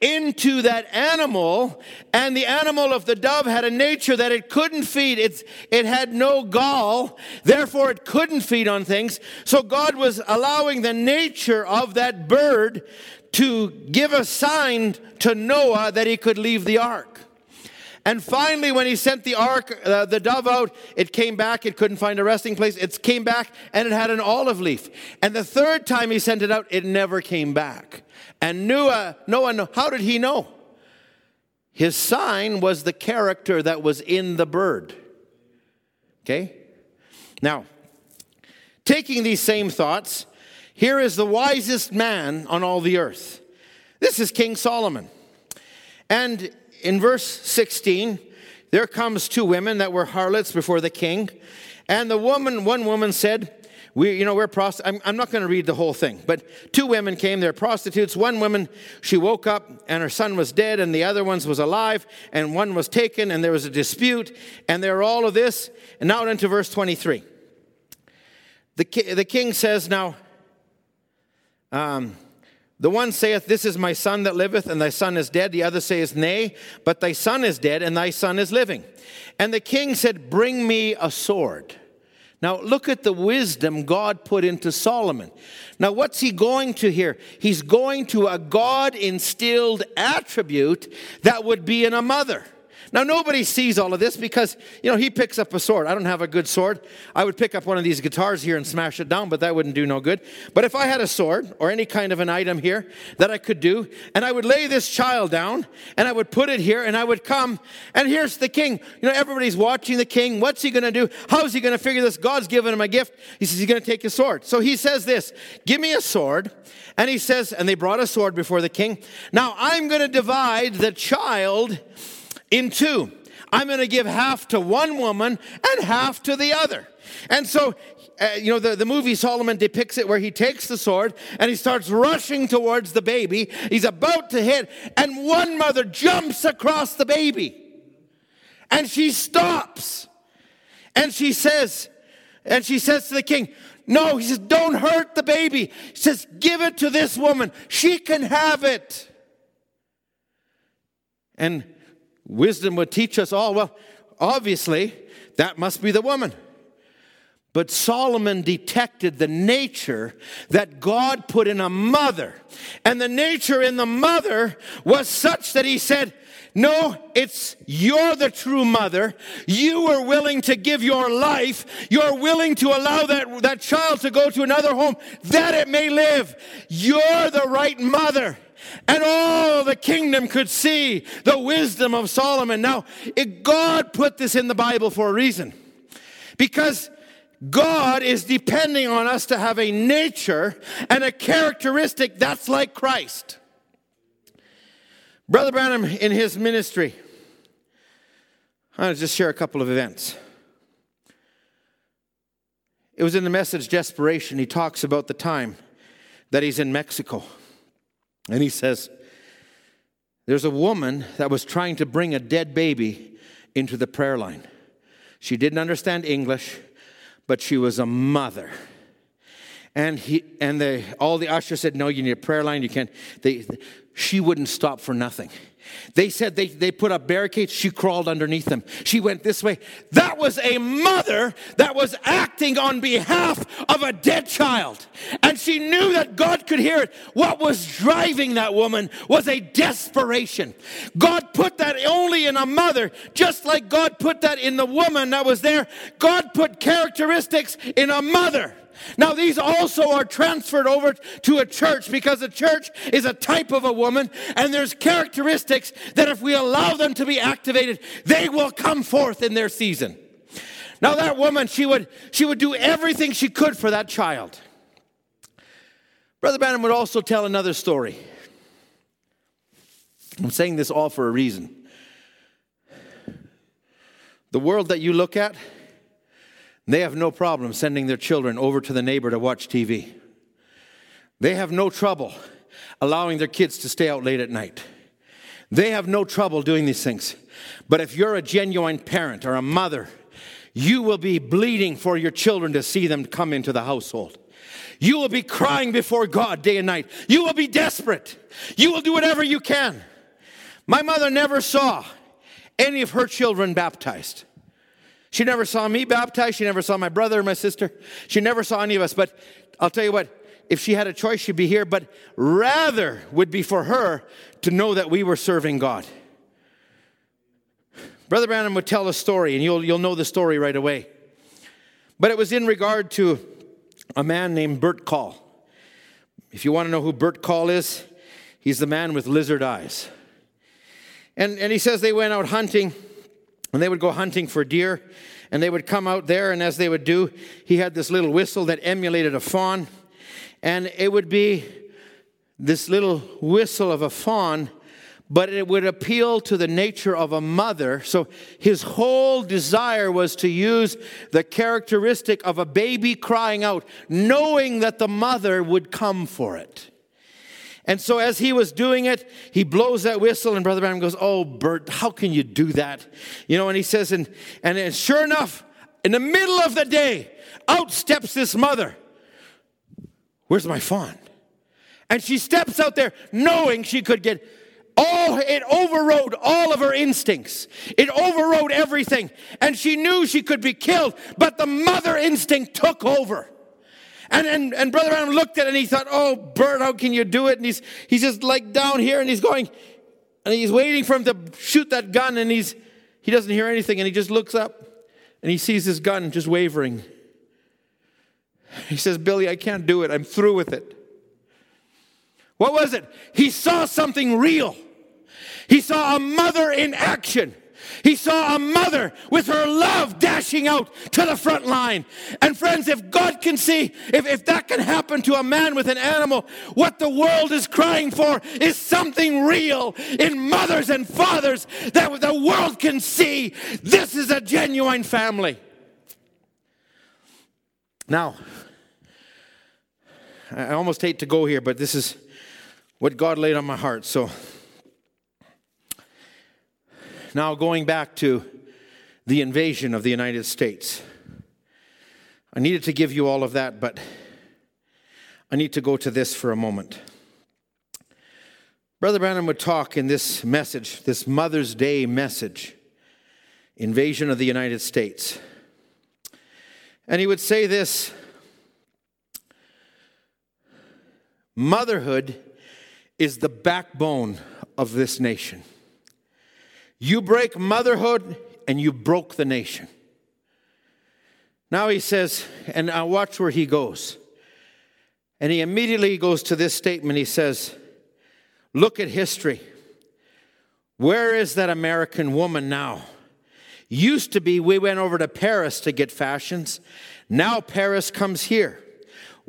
S2: into that animal, and the animal of the dove had a nature that it couldn't feed. It's, it had no gall, therefore it couldn't feed on things. So God was allowing the nature of that bird to give a sign to Noah that he could leave the ark. And finally, when he sent the ark, uh, the dove out, it came back. It couldn't find a resting place. It came back and it had an olive leaf. And the third time he sent it out, it never came back. And Noah, Noah, how did he know? His sign was the character that was in the bird. Okay? Now, taking these same thoughts, here is the wisest man on all the earth. This is King Solomon. And in verse 16, there comes two women that were harlots before the king. And the woman, one woman said, we, you know, we're prost- I'm, I'm not going to read the whole thing, but two women came. They're prostitutes. One woman, she woke up and her son was dead, and the other one's was alive, and one was taken, and there was a dispute, and there all of this. And now into verse 23. The, ki- the king says, Now, um, the one saith, This is my son that liveth, and thy son is dead. The other saith, Nay, but thy son is dead, and thy son is living. And the king said, Bring me a sword. Now, look at the wisdom God put into Solomon. Now, what's he going to here? He's going to a God instilled attribute that would be in a mother. Now, nobody sees all of this because, you know, he picks up a sword. I don't have a good sword. I would pick up one of these guitars here and smash it down, but that wouldn't do no good. But if I had a sword or any kind of an item here that I could do, and I would lay this child down and I would put it here and I would come, and here's the king. You know, everybody's watching the king. What's he going to do? How's he going to figure this? God's given him a gift. He says he's going to take a sword. So he says this Give me a sword. And he says, and they brought a sword before the king. Now I'm going to divide the child in two. I'm going to give half to one woman and half to the other. And so, uh, you know, the, the movie Solomon depicts it where he takes the sword and he starts rushing towards the baby. He's about to hit, and one mother jumps across the baby. And she stops. And she says, and she says to the king, No, he says, don't hurt the baby. He says, Give it to this woman. She can have it. And wisdom would teach us all well, obviously, that must be the woman. But Solomon detected the nature that God put in a mother. And the nature in the mother was such that he said, no, it's you're the true mother. You are willing to give your life. You're willing to allow that, that child to go to another home that it may live. You're the right mother. And all the kingdom could see the wisdom of Solomon. Now, God put this in the Bible for a reason. Because God is depending on us to have a nature and a characteristic that's like Christ. Brother Branham, in his ministry, I'll just share a couple of events. It was in the message Desperation. He talks about the time that he's in Mexico. And he says, There's a woman that was trying to bring a dead baby into the prayer line. She didn't understand English, but she was a mother. And he and the all the ushers said, No, you need a prayer line. You can't. They, she wouldn't stop for nothing. They said they, they put up barricades. She crawled underneath them. She went this way. That was a mother that was acting on behalf of a dead child. And she knew that God could hear it. What was driving that woman was a desperation. God put that only in a mother, just like God put that in the woman that was there. God put characteristics in a mother. Now, these also are transferred over to a church because a church is a type of a woman, and there's characteristics that if we allow them to be activated, they will come forth in their season. Now, that woman, she would, she would do everything she could for that child. Brother Branham would also tell another story. I'm saying this all for a reason. The world that you look at, they have no problem sending their children over to the neighbor to watch TV. They have no trouble allowing their kids to stay out late at night. They have no trouble doing these things. But if you're a genuine parent or a mother, you will be bleeding for your children to see them come into the household. You will be crying before God day and night. You will be desperate. You will do whatever you can. My mother never saw any of her children baptized. She never saw me baptized. She never saw my brother or my sister. She never saw any of us. But I'll tell you what, if she had a choice, she'd be here. But rather would be for her to know that we were serving God. Brother Branham would tell a story, and you'll, you'll know the story right away. But it was in regard to a man named Bert Call. If you want to know who Bert Call is, he's the man with lizard eyes. And, and he says they went out hunting and they would go hunting for deer, and they would come out there, and as they would do, he had this little whistle that emulated a fawn, and it would be this little whistle of a fawn, but it would appeal to the nature of a mother. So his whole desire was to use the characteristic of a baby crying out, knowing that the mother would come for it. And so as he was doing it, he blows that whistle, and Brother Branham goes, Oh, Bert, how can you do that? You know, and he says, and, and sure enough, in the middle of the day, out steps this mother. Where's my fawn? And she steps out there knowing she could get all, it overrode all of her instincts. It overrode everything. And she knew she could be killed, but the mother instinct took over. And, and, and Brother Branham looked at it and he thought, oh, Bert, how can you do it? And he's, he's just like down here and he's going, and he's waiting for him to shoot that gun and he's, he doesn't hear anything and he just looks up and he sees his gun just wavering. He says, Billy, I can't do it. I'm through with it. What was it? He saw something real. He saw a mother in action. He saw a mother with her love dashing out to the front line. And friends, if God can see, if, if that can happen to a man with an animal, what the world is crying for is something real in mothers and fathers that the world can see. This is a genuine family. Now, I almost hate to go here, but this is what God laid on my heart. So now, going back to the invasion of the United States, I needed to give you all of that, but I need to go to this for a moment. Brother Branham would talk in this message, this Mother's Day message, invasion of the United States. And he would say this Motherhood is the backbone of this nation. You break motherhood and you broke the nation. Now he says, and now watch where he goes. And he immediately goes to this statement. He says, Look at history. Where is that American woman now? Used to be, we went over to Paris to get fashions. Now Paris comes here.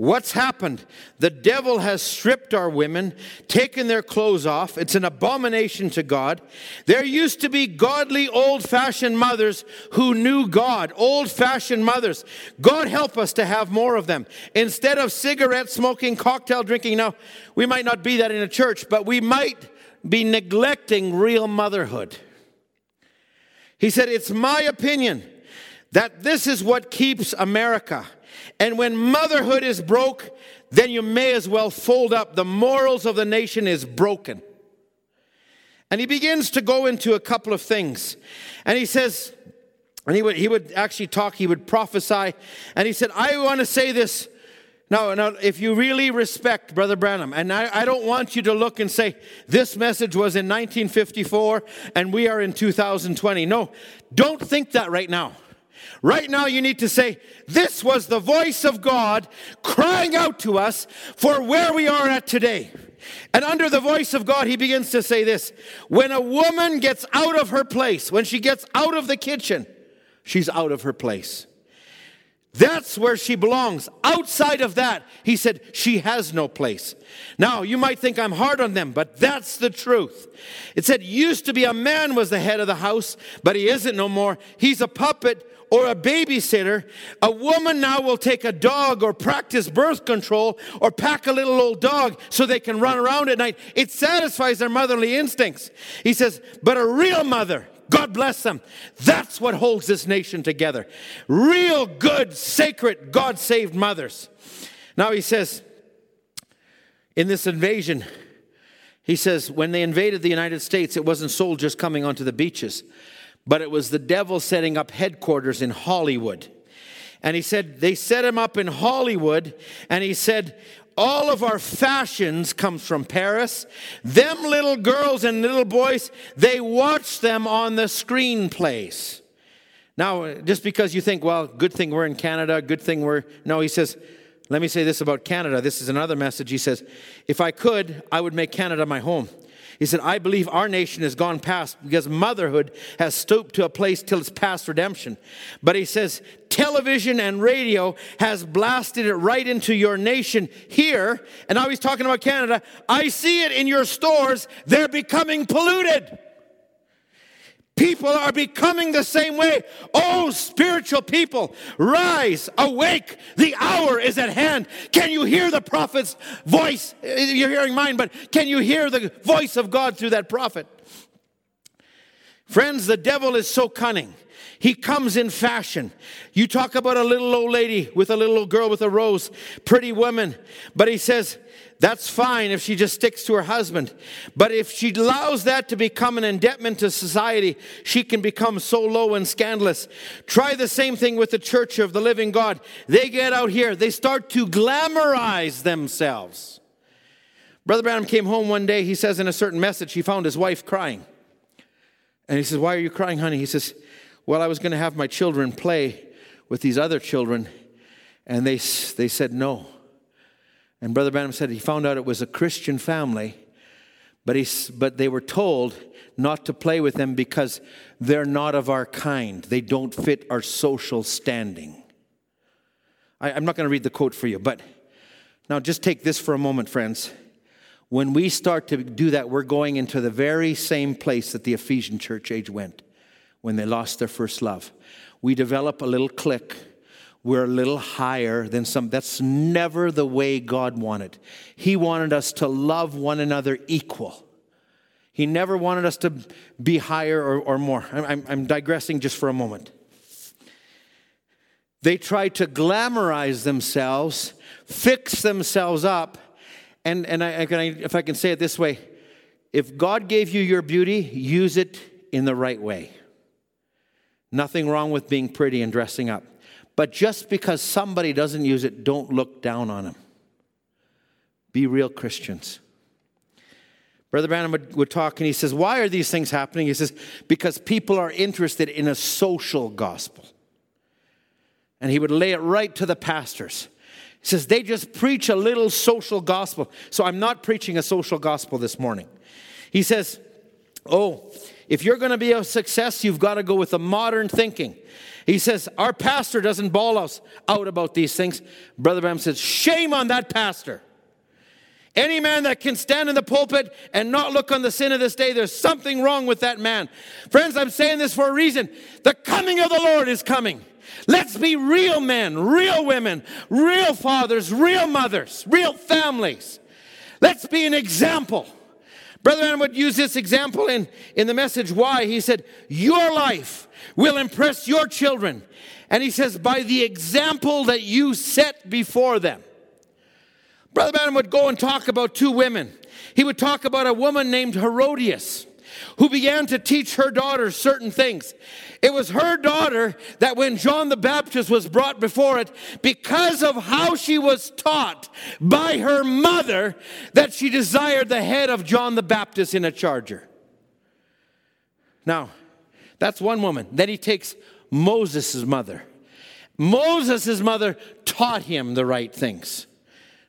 S2: What's happened? The devil has stripped our women, taken their clothes off. It's an abomination to God. There used to be godly, old fashioned mothers who knew God, old fashioned mothers. God help us to have more of them. Instead of cigarette smoking, cocktail drinking, now, we might not be that in a church, but we might be neglecting real motherhood. He said, It's my opinion that this is what keeps America and when motherhood is broke, then you may as well fold up. The morals of the nation is broken. And he begins to go into a couple of things. And he says, and he would, he would actually talk, he would prophesy. And he said, I want to say this. Now, now, if you really respect Brother Branham, and I, I don't want you to look and say, this message was in 1954 and we are in 2020. No, don't think that right now. Right now, you need to say, This was the voice of God crying out to us for where we are at today. And under the voice of God, he begins to say this When a woman gets out of her place, when she gets out of the kitchen, she's out of her place. That's where she belongs. Outside of that, he said, she has no place. Now, you might think I'm hard on them, but that's the truth. It said, used to be a man was the head of the house, but he isn't no more. He's a puppet or a babysitter, a woman now will take a dog or practice birth control or pack a little old dog so they can run around at night. It satisfies their motherly instincts. He says, but a real mother, God bless them. That's what holds this nation together. Real good, sacred, God saved mothers. Now he says, in this invasion, he says, when they invaded the United States, it wasn't soldiers coming onto the beaches but it was the devil setting up headquarters in Hollywood. And he said, they set him up in Hollywood, and he said, all of our fashions comes from Paris. Them little girls and little boys, they watch them on the screenplays. Now, just because you think, well, good thing we're in Canada, good thing we're. No, he says, let me say this about Canada. This is another message. He says, if I could, I would make Canada my home. He said, I believe our nation has gone past because motherhood has stooped to a place till it's past redemption. But he says, television and radio has blasted it right into your nation here. And now he's talking about Canada. I see it in your stores. They're becoming polluted. People are becoming the same way. Oh, spiritual people, rise, awake. The hour is at hand. Can you hear the prophet's voice? Uh, you're hearing mine, but can you hear the voice of God through that prophet? Friends, the devil is so cunning. He comes in fashion. You talk about a little old lady with a little old girl with a rose, pretty woman, but he says, that's fine if she just sticks to her husband. But if she allows that to become an indebtment to society, she can become so low and scandalous. Try the same thing with the church of the living God. They get out here, they start to glamorize themselves. Brother Branham came home one day, he says in a certain message, he found his wife crying. And he says, Why are you crying, honey? He says, Well, I was going to have my children play with these other children, and they, they said no. And Brother Branham said he found out it was a Christian family, but, he, but they were told not to play with them because they're not of our kind. They don't fit our social standing. I, I'm not going to read the quote for you, but now just take this for a moment, friends. When we start to do that, we're going into the very same place that the Ephesian church age went when they lost their first love. We develop a little clique we're a little higher than some. That's never the way God wanted. He wanted us to love one another equal. He never wanted us to be higher or, or more. I'm, I'm digressing just for a moment. They try to glamorize themselves, fix themselves up, and, and I, I, if I can say it this way if God gave you your beauty, use it in the right way. Nothing wrong with being pretty and dressing up. But just because somebody doesn't use it, don't look down on them. Be real Christians. Brother Branham would, would, talk and he says, Why are these things happening? He says, Because people are interested in a social gospel. And he would lay it right to the pastors. He says, They just preach a little social gospel. So I'm not preaching a social gospel this morning. He says, Oh, if you're going to be a success, you've got to go with the modern thinking. He says, Our pastor doesn't bawl us out about these things. Brother Branham says, Shame on that pastor. Any man that can stand in the pulpit and not look on the sin of this day, there's something wrong with that man. Friends, I'm saying this for a reason. The coming of the Lord is coming. Let's be real men, real women, real fathers, real mothers, real families. Let's be an example. Brother Branham would use this example in, in the message why. He said, Your life will impress your children. And he says, by the example that you set before them. Brother Branham would go and talk about two women. He would talk about a woman named Herodias, who began to teach her daughter certain things. It was her daughter that when John the Baptist was brought before it, because of how she was taught by her mother, that she desired the head of John the Baptist in a charger. Now, that's one woman. Then he takes Moses' mother. Moses' mother taught him the right things.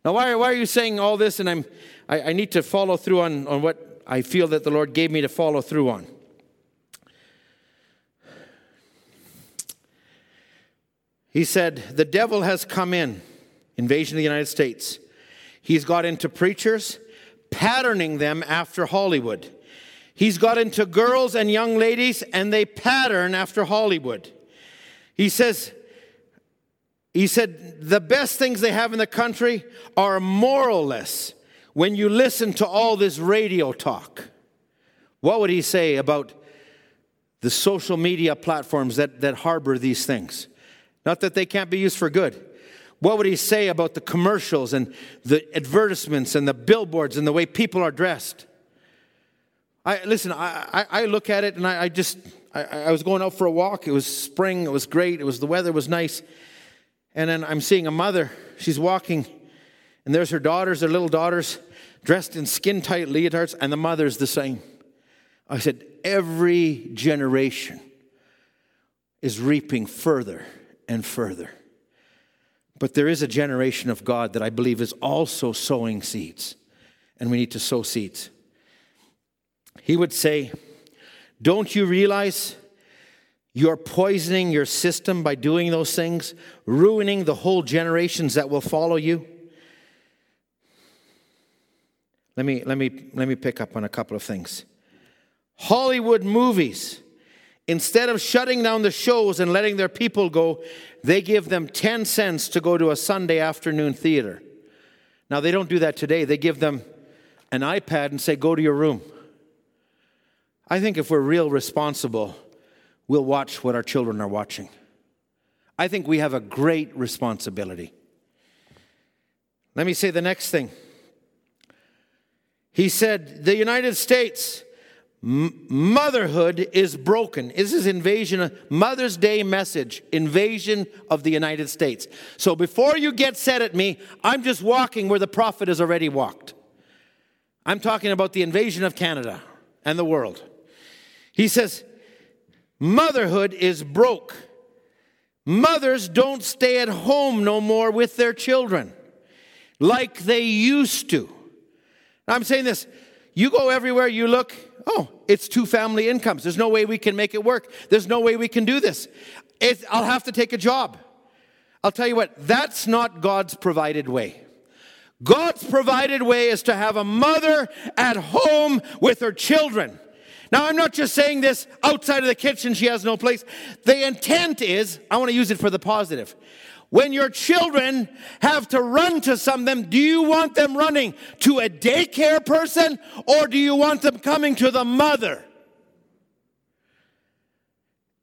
S2: Now, why, why are you saying all this? And I'm, I, I need to follow through on, on what I feel that the Lord gave me to follow through on. He said, The devil has come in, invasion of the United States. He's got into preachers, patterning them after Hollywood. He's got into girls and young ladies, and they pattern after Hollywood. He says, he said, the best things they have in the country are moralless when you listen to all this radio talk. What would he say about the social media platforms that, that harbor these things? Not that they can't be used for good. What would he say about the commercials and the advertisements and the billboards and the way people are dressed? I listen. I, I, I look at it and I, I just I, I was going out for a walk. It was spring. It was great. It was the weather was nice, and then I'm seeing a mother. She's walking, and there's her daughters, her little daughters, dressed in skin tight leotards, and the mother's the same. I said, every generation is reaping further and further. But there is a generation of God that I believe is also sowing seeds, and we need to sow seeds. He would say, Don't you realize you're poisoning your system by doing those things, ruining the whole generations that will follow you? Let me, let me, let me pick up on a couple of things. Hollywood movies Instead of shutting down the shows and letting their people go, they give them 10 cents to go to a Sunday afternoon theater. Now, they don't do that today. They give them an iPad and say, Go to your room. I think if we're real responsible, we'll watch what our children are watching. I think we have a great responsibility. Let me say the next thing. He said, The United States motherhood is broken. This is invasion, uh, Mother's Day message, invasion of the United States. So before you get set at me, I'm just walking where the prophet has already walked. I'm talking about the invasion of Canada and the world. He says, motherhood is broke. Mothers don't stay at home no more with their children like they used to. I'm saying this you go everywhere you look, oh, it's two family incomes. There's no way we can make it work. There's no way we can do this. It's, I'll have to take a job. I'll tell you what, that's not God's provided way. God's provided way is to have a mother at home with her children. Now, I'm not just saying this outside of the kitchen, she has no place. The intent is, I want to use it for the positive. When your children have to run to something, do you want them running to a daycare person or do you want them coming to the mother?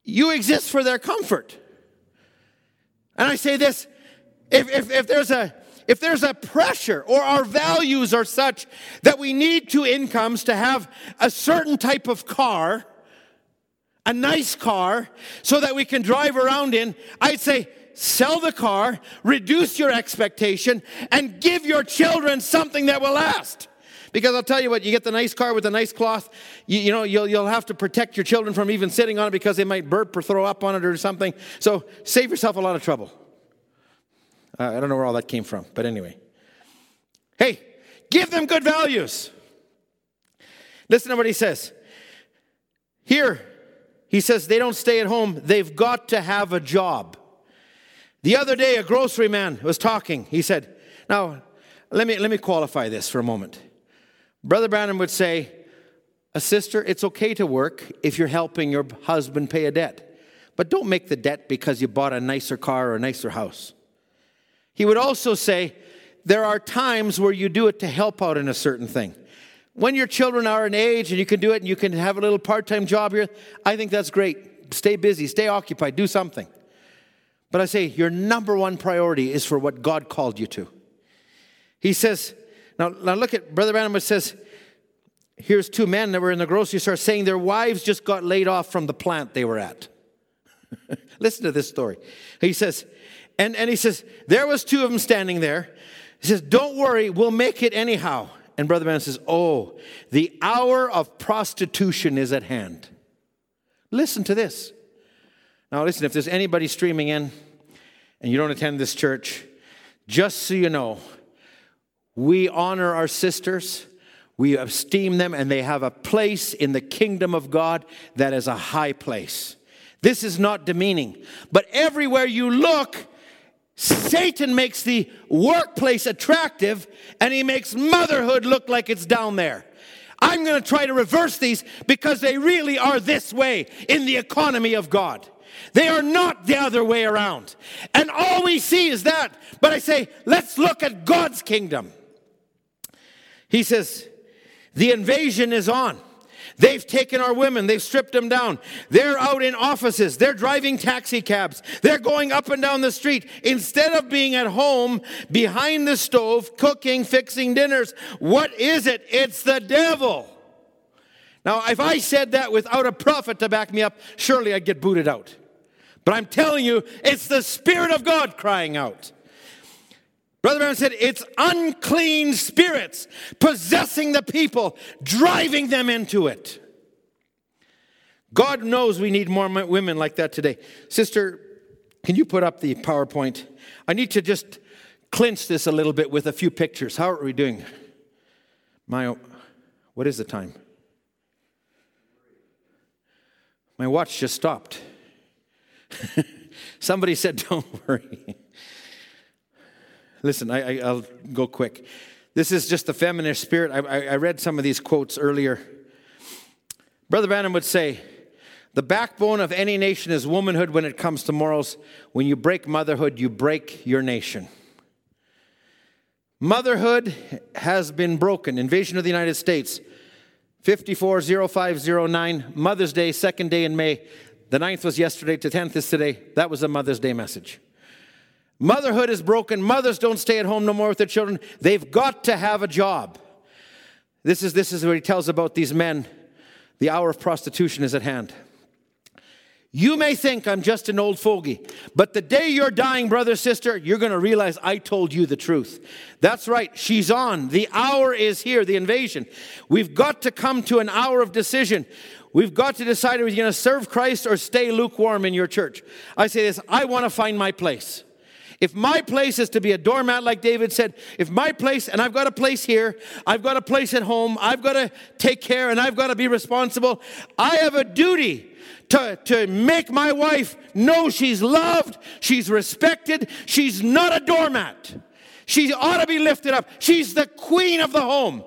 S2: You exist for their comfort. And I say this if, if, if there's a if there's a pressure or our values are such that we need two incomes to have a certain type of car, a nice car, so that we can drive around in, I'd say sell the car, reduce your expectation, and give your children something that will last. Because I'll tell you what, you get the nice car with the nice cloth, you, you know, you'll, you'll have to protect your children from even sitting on it because they might burp or throw up on it or something. So save yourself a lot of trouble. Uh, I don't know where all that came from, but anyway. Hey, give them good values. Listen to what he says. Here, he says they don't stay at home, they've got to have a job. The other day, a grocery man was talking. He said, Now, let me, let me qualify this for a moment. Brother Branham would say, A sister, it's okay to work if you're helping your husband pay a debt. But don't make the debt because you bought a nicer car or a nicer house. He would also say, There are times where you do it to help out in a certain thing. When your children are an age and you can do it and you can have a little part time job here, I think that's great. Stay busy, stay occupied, do something. But I say your number one priority is for what God called you to. He says, now, now look at Brother Branham says, here's two men that were in the grocery store saying their wives just got laid off from the plant they were at. [laughs] Listen to this story. He says, and, and he says, there was two of them standing there. He says, don't worry, we'll make it anyhow. And Brother Branham says, oh, the hour of prostitution is at hand. Listen to this. Now, listen, if there's anybody streaming in and you don't attend this church, just so you know, we honor our sisters, we esteem them, and they have a place in the kingdom of God that is a high place. This is not demeaning, but everywhere you look, Satan makes the workplace attractive and he makes motherhood look like it's down there. I'm going to try to reverse these because they really are this way in the economy of God. They are not the other way around. And all we see is that. But I say, let's look at God's kingdom. He says, the invasion is on. They've taken our women, they've stripped them down. They're out in offices, they're driving taxi cabs, they're going up and down the street. Instead of being at home behind the stove, cooking, fixing dinners, what is it? It's the devil. Now, if I said that without a prophet to back me up, surely I'd get booted out. But I'm telling you, it's the Spirit of God crying out. Brother Branham said, it's unclean spirits possessing the people, driving them into it. God knows we need more women like that today. Sister, can you put up the PowerPoint? I need to just clinch this a little bit with a few pictures. How are we doing? My, what is the time? My watch just stopped. [laughs] Somebody said, Don't [laughs] worry. Listen, I, will go quick. This is just the feminist spirit. I, I, I read some of these quotes earlier. Brother Branham would say, The backbone of any nation is womanhood when it comes to morals. When you break motherhood, you break your nation. Motherhood has been broken. Invasion of the United States, 540509, Mother's Day, second day in May. The 9th was yesterday, the 10th is today. That was a Mother's Day message. Motherhood is broken. Mothers don't stay at home no more with their children. They've got to have a job. This is, this is what he tells about these men. The hour of prostitution is at hand. You may think I'm just an old fogey, but the day you're dying, brother, sister, you're going to realize I told you the truth. That's right, she's on. The hour is here, the invasion. We've got to come to an hour of decision. We've got to decide are we going to serve Christ or stay lukewarm in your church. I say this I want to find my place. If my place is to be a doormat, like David said, if my place, and I've got a place here, I've got a place at home, I've got to take care and I've got to be responsible, I have a duty to, to make my wife know she's loved, she's respected, she's not a doormat. She ought to be lifted up. She's the queen of the home.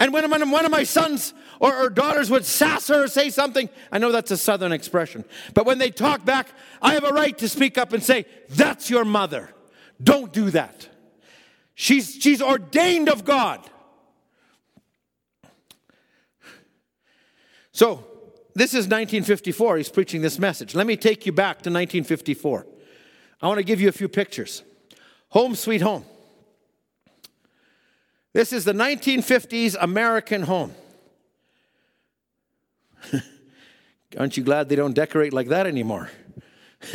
S2: And when one of my sons or, or daughters would sass her or say something, I know that's a southern expression, but when they talk back, I have a right to speak up and say, That's your mother. Don't do that. She's, she's ordained of God. So, this is 1954. He's preaching this message. Let me take you back to 1954. I want to give you a few pictures. Home, sweet home. This is the 1950s American home. [laughs] Aren't you glad they don't decorate like that anymore? [laughs]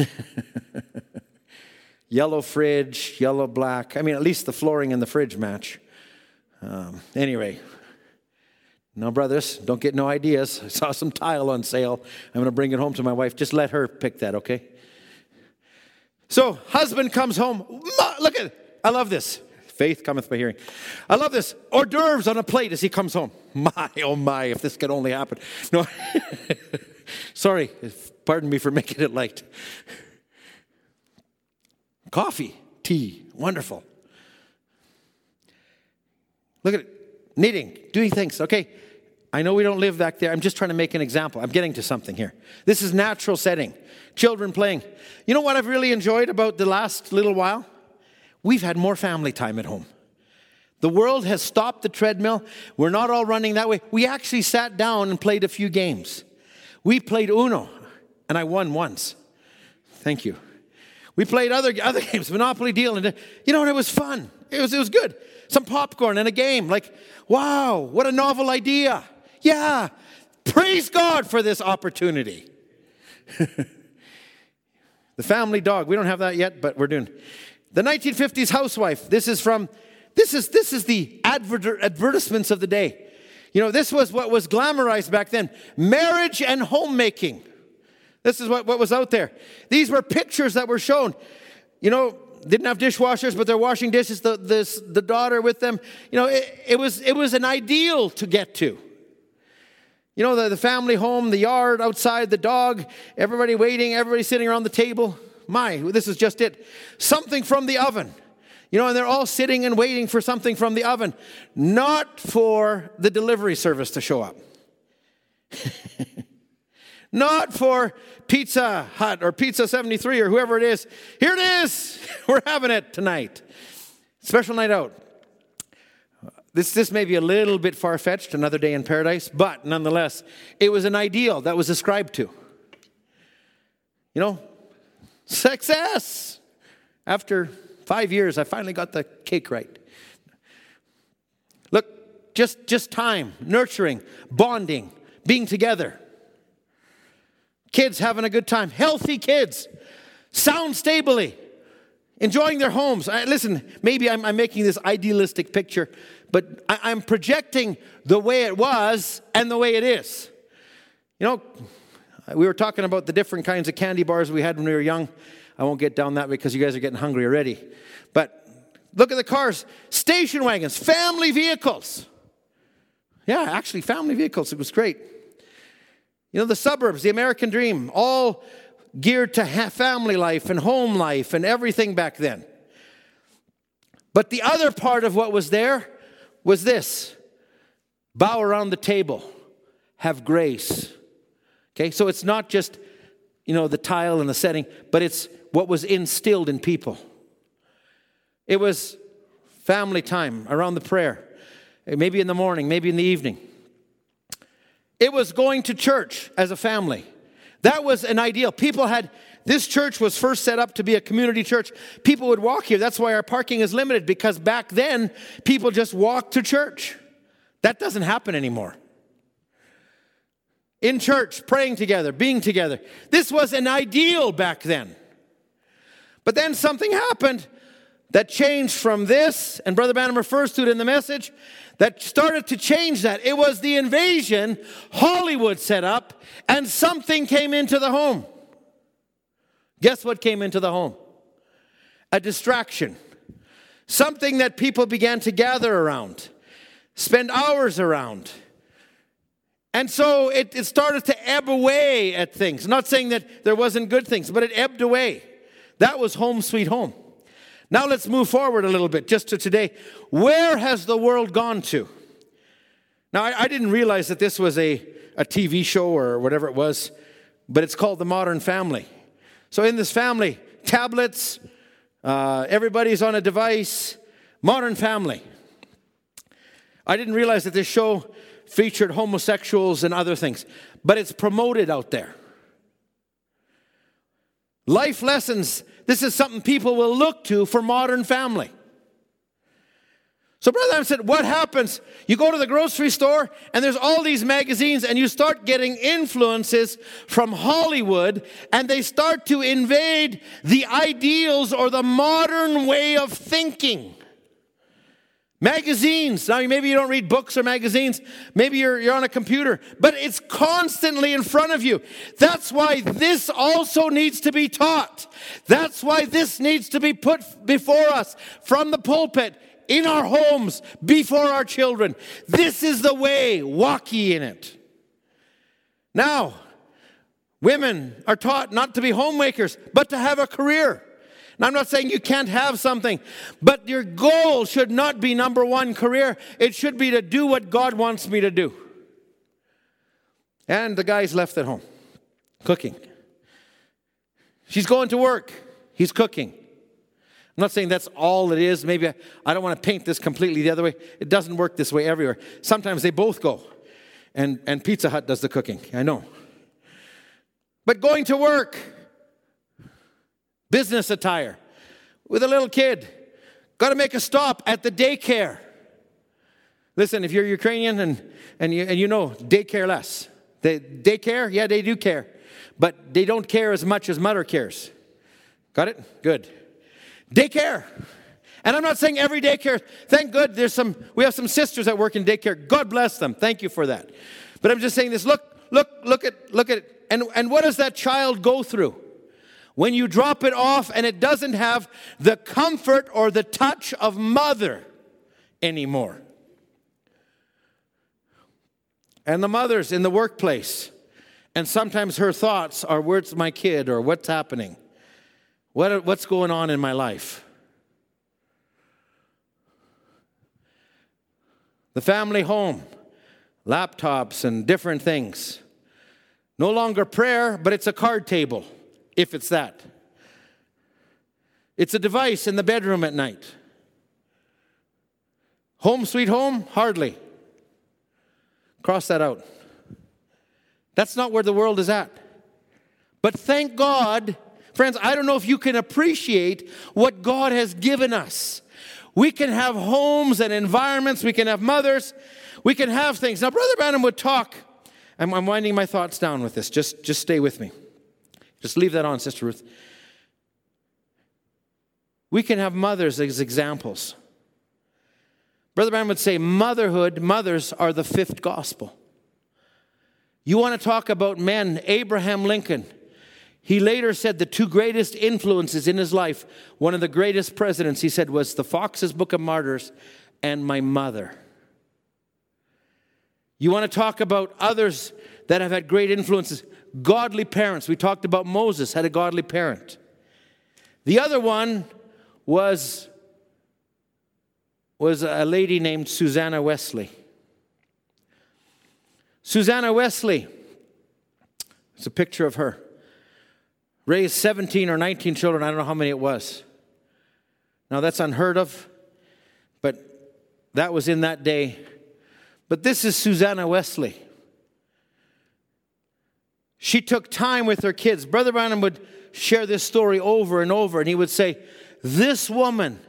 S2: yellow fridge, yellow black. I mean, at least the flooring and the fridge match. Um, anyway, now, brothers, don't get no ideas. I saw some tile on sale. I'm going to bring it home to my wife. Just let her pick that, okay? So, husband comes home. Look at it. I love this. Faith cometh by hearing. I love this. Hors d'oeuvres on a plate as he comes home. [laughs] My, oh my, if this could only happen. No, [laughs] sorry, pardon me for [laughs] making it light. Coffee, tea, wonderful. Look at it. Knitting, doing things. Okay, I know we don't live back there. I'm just trying to make an example. I'm getting to something here. This is natural setting. Children playing. You know what I've really enjoyed about the last little while? We've had more family time at home. The world has stopped the treadmill. We're not all running that way. We actually sat down and played a few games. We played Uno, and I won once. Thank you. We played other, [laughs] other games, Monopoly Deal, and uh, you know, it was fun. It was, it was good. Some popcorn and a game. Like, wow, what a novel idea. Yeah, praise God for this opportunity. [laughs] the family dog, we don't have that yet, but we're doing. The 1950s housewife, this is from, this is, this is the adver- advertisements of the day. You know, this was what was glamorized back then marriage and homemaking. This is what, what was out there. These were pictures that were shown. You know, didn't have dishwashers, but they're washing dishes, the, this, the daughter with them. You know, it, it, was, it was an ideal to get to. You know, the, the family home, the yard outside, the dog, everybody waiting, everybody sitting around the table. My, this is just it. Something from the oven. You know, and they're all sitting and waiting for something from the oven, not for the delivery service to show up. [laughs] not for Pizza Hut or Pizza 73 or whoever it is. Here it is. [laughs] We're having it tonight. Special night out. This, this may be a little bit far fetched, another day in paradise, but nonetheless, it was an ideal that was ascribed to. You know, success. After five years, I finally got the cake right. Look, just, just time, nurturing, bonding, being together. Kids having a good time, healthy kids, sound stably, enjoying their homes. I, listen, maybe I'm, I'm, making this idealistic picture, but I, I'm projecting the way it was and the way it is. You know, Uh, we were talking about the different kinds of candy bars we had when we were young. I won't get down that because you guys are getting hungry already. But look at the cars station wagons, family vehicles. Yeah, actually, family vehicles. It was great. You know, the suburbs, the American dream, all geared to family life and home life and everything back then. But the other part of what was there was this bow around the table, have grace. Okay, so it's not just, you know, the tile and the setting, but it's what was instilled in people. It was family time around the prayer, maybe in the morning, maybe in the evening. It was going to church as a family. That was an ideal. People had, this church was first set up to be a community church. People would walk here. That's why our parking is limited because back then, people just walked to church. That doesn't happen anymore. In church, praying together, being together. This was an ideal back then. But then something happened that changed from this, and Brother Branham refers to it in the message, that started to change that. It was the invasion Hollywood set up, and something came into the home. Guess what came into the home? A distraction. Something that people began to gather around, spend hours around. And so it, it started to ebb away at things. Not saying that there wasn't good things, but it ebbed away. That was home sweet home. Now let's move forward a little bit just to today. Where has the world gone to? Now, I, I, didn't realize that this was a, a TV show or whatever it was, but it's called The Modern Family. So, in this family, tablets, uh, everybody's on a device, modern family. I didn't realize that this show featured homosexuals and other things, but it's promoted out there. Life lessons this is something people will look to for modern family. So, Brother Branham said, What happens? You go to the grocery store and there's all these magazines, and you start getting influences from Hollywood, and they start to invade the ideals or the modern way of thinking. Magazines. Now, maybe you don't read books or magazines. Maybe you're, you're on a computer, but it's constantly in front of you. That's why this also needs to be taught. That's why this needs to be put before us from the pulpit, in our homes, before our children. This is the way. Walk ye in it. Now, women are taught not to be homemakers, but to have a career. Now, I'm not saying you can't have something, but your goal should not be number one career. It should be to do what God wants me to do. And the guy's left at home, cooking. She's going to work, he's cooking. I'm not saying that's all it is. Maybe I, I don't want to paint this completely the other way. It doesn't work this way everywhere. Sometimes they both go, and, and Pizza Hut does the cooking. I know. But going to work, business attire with a little kid. Got to make a stop at the daycare. Listen, if you're Ukrainian and, and, you, and you know, they care less. They, they care? Yeah, they do care. But they don't care as much as mother cares. Got it? Good. Daycare. And I'm not saying every daycare. Thank good there's some we have some sisters that work in daycare. God bless them. Thank you for that. But I'm just saying this. Look, look, look at look at. And and what does that child go through? When you drop it off and it doesn't have the comfort or the touch of mother anymore. And the mothers in the workplace. And sometimes her thoughts are where's my kid or what's happening? What, what's going on in my life? The family home, laptops and different things. No longer prayer, but it's a card table, if it's that. It's a device in the bedroom at night. Home sweet home? Hardly. Cross that out. That's not where the world is at. But thank God, friends, I don't know if you can appreciate what God has given us. We can have homes and environments, we can have mothers, we can have things. Now, Brother Branham would talk. I'm, I'm winding my thoughts down with this. Just, just stay with me. Just leave that on, Sister Ruth. We can have mothers as examples. Brother Branham would say, motherhood, mothers are the fifth gospel. You want to talk about men, Abraham Lincoln. He later said the two greatest influences in his life, one of the greatest presidents, he said, was the Foxe's Book of Martyrs and my mother. You want to talk about others that have had great influences, godly parents. We talked about Moses had a godly parent. The other one was, was a lady named Susanna Wesley. Susanna Wesley, it's a picture of her raised 17 or 19 children. I don't know how many it was. Now, that's unheard of, but that was in that day. But this is Susanna Wesley. She took time with her kids. Brother Branham would share this story over and over, and he would say, This woman,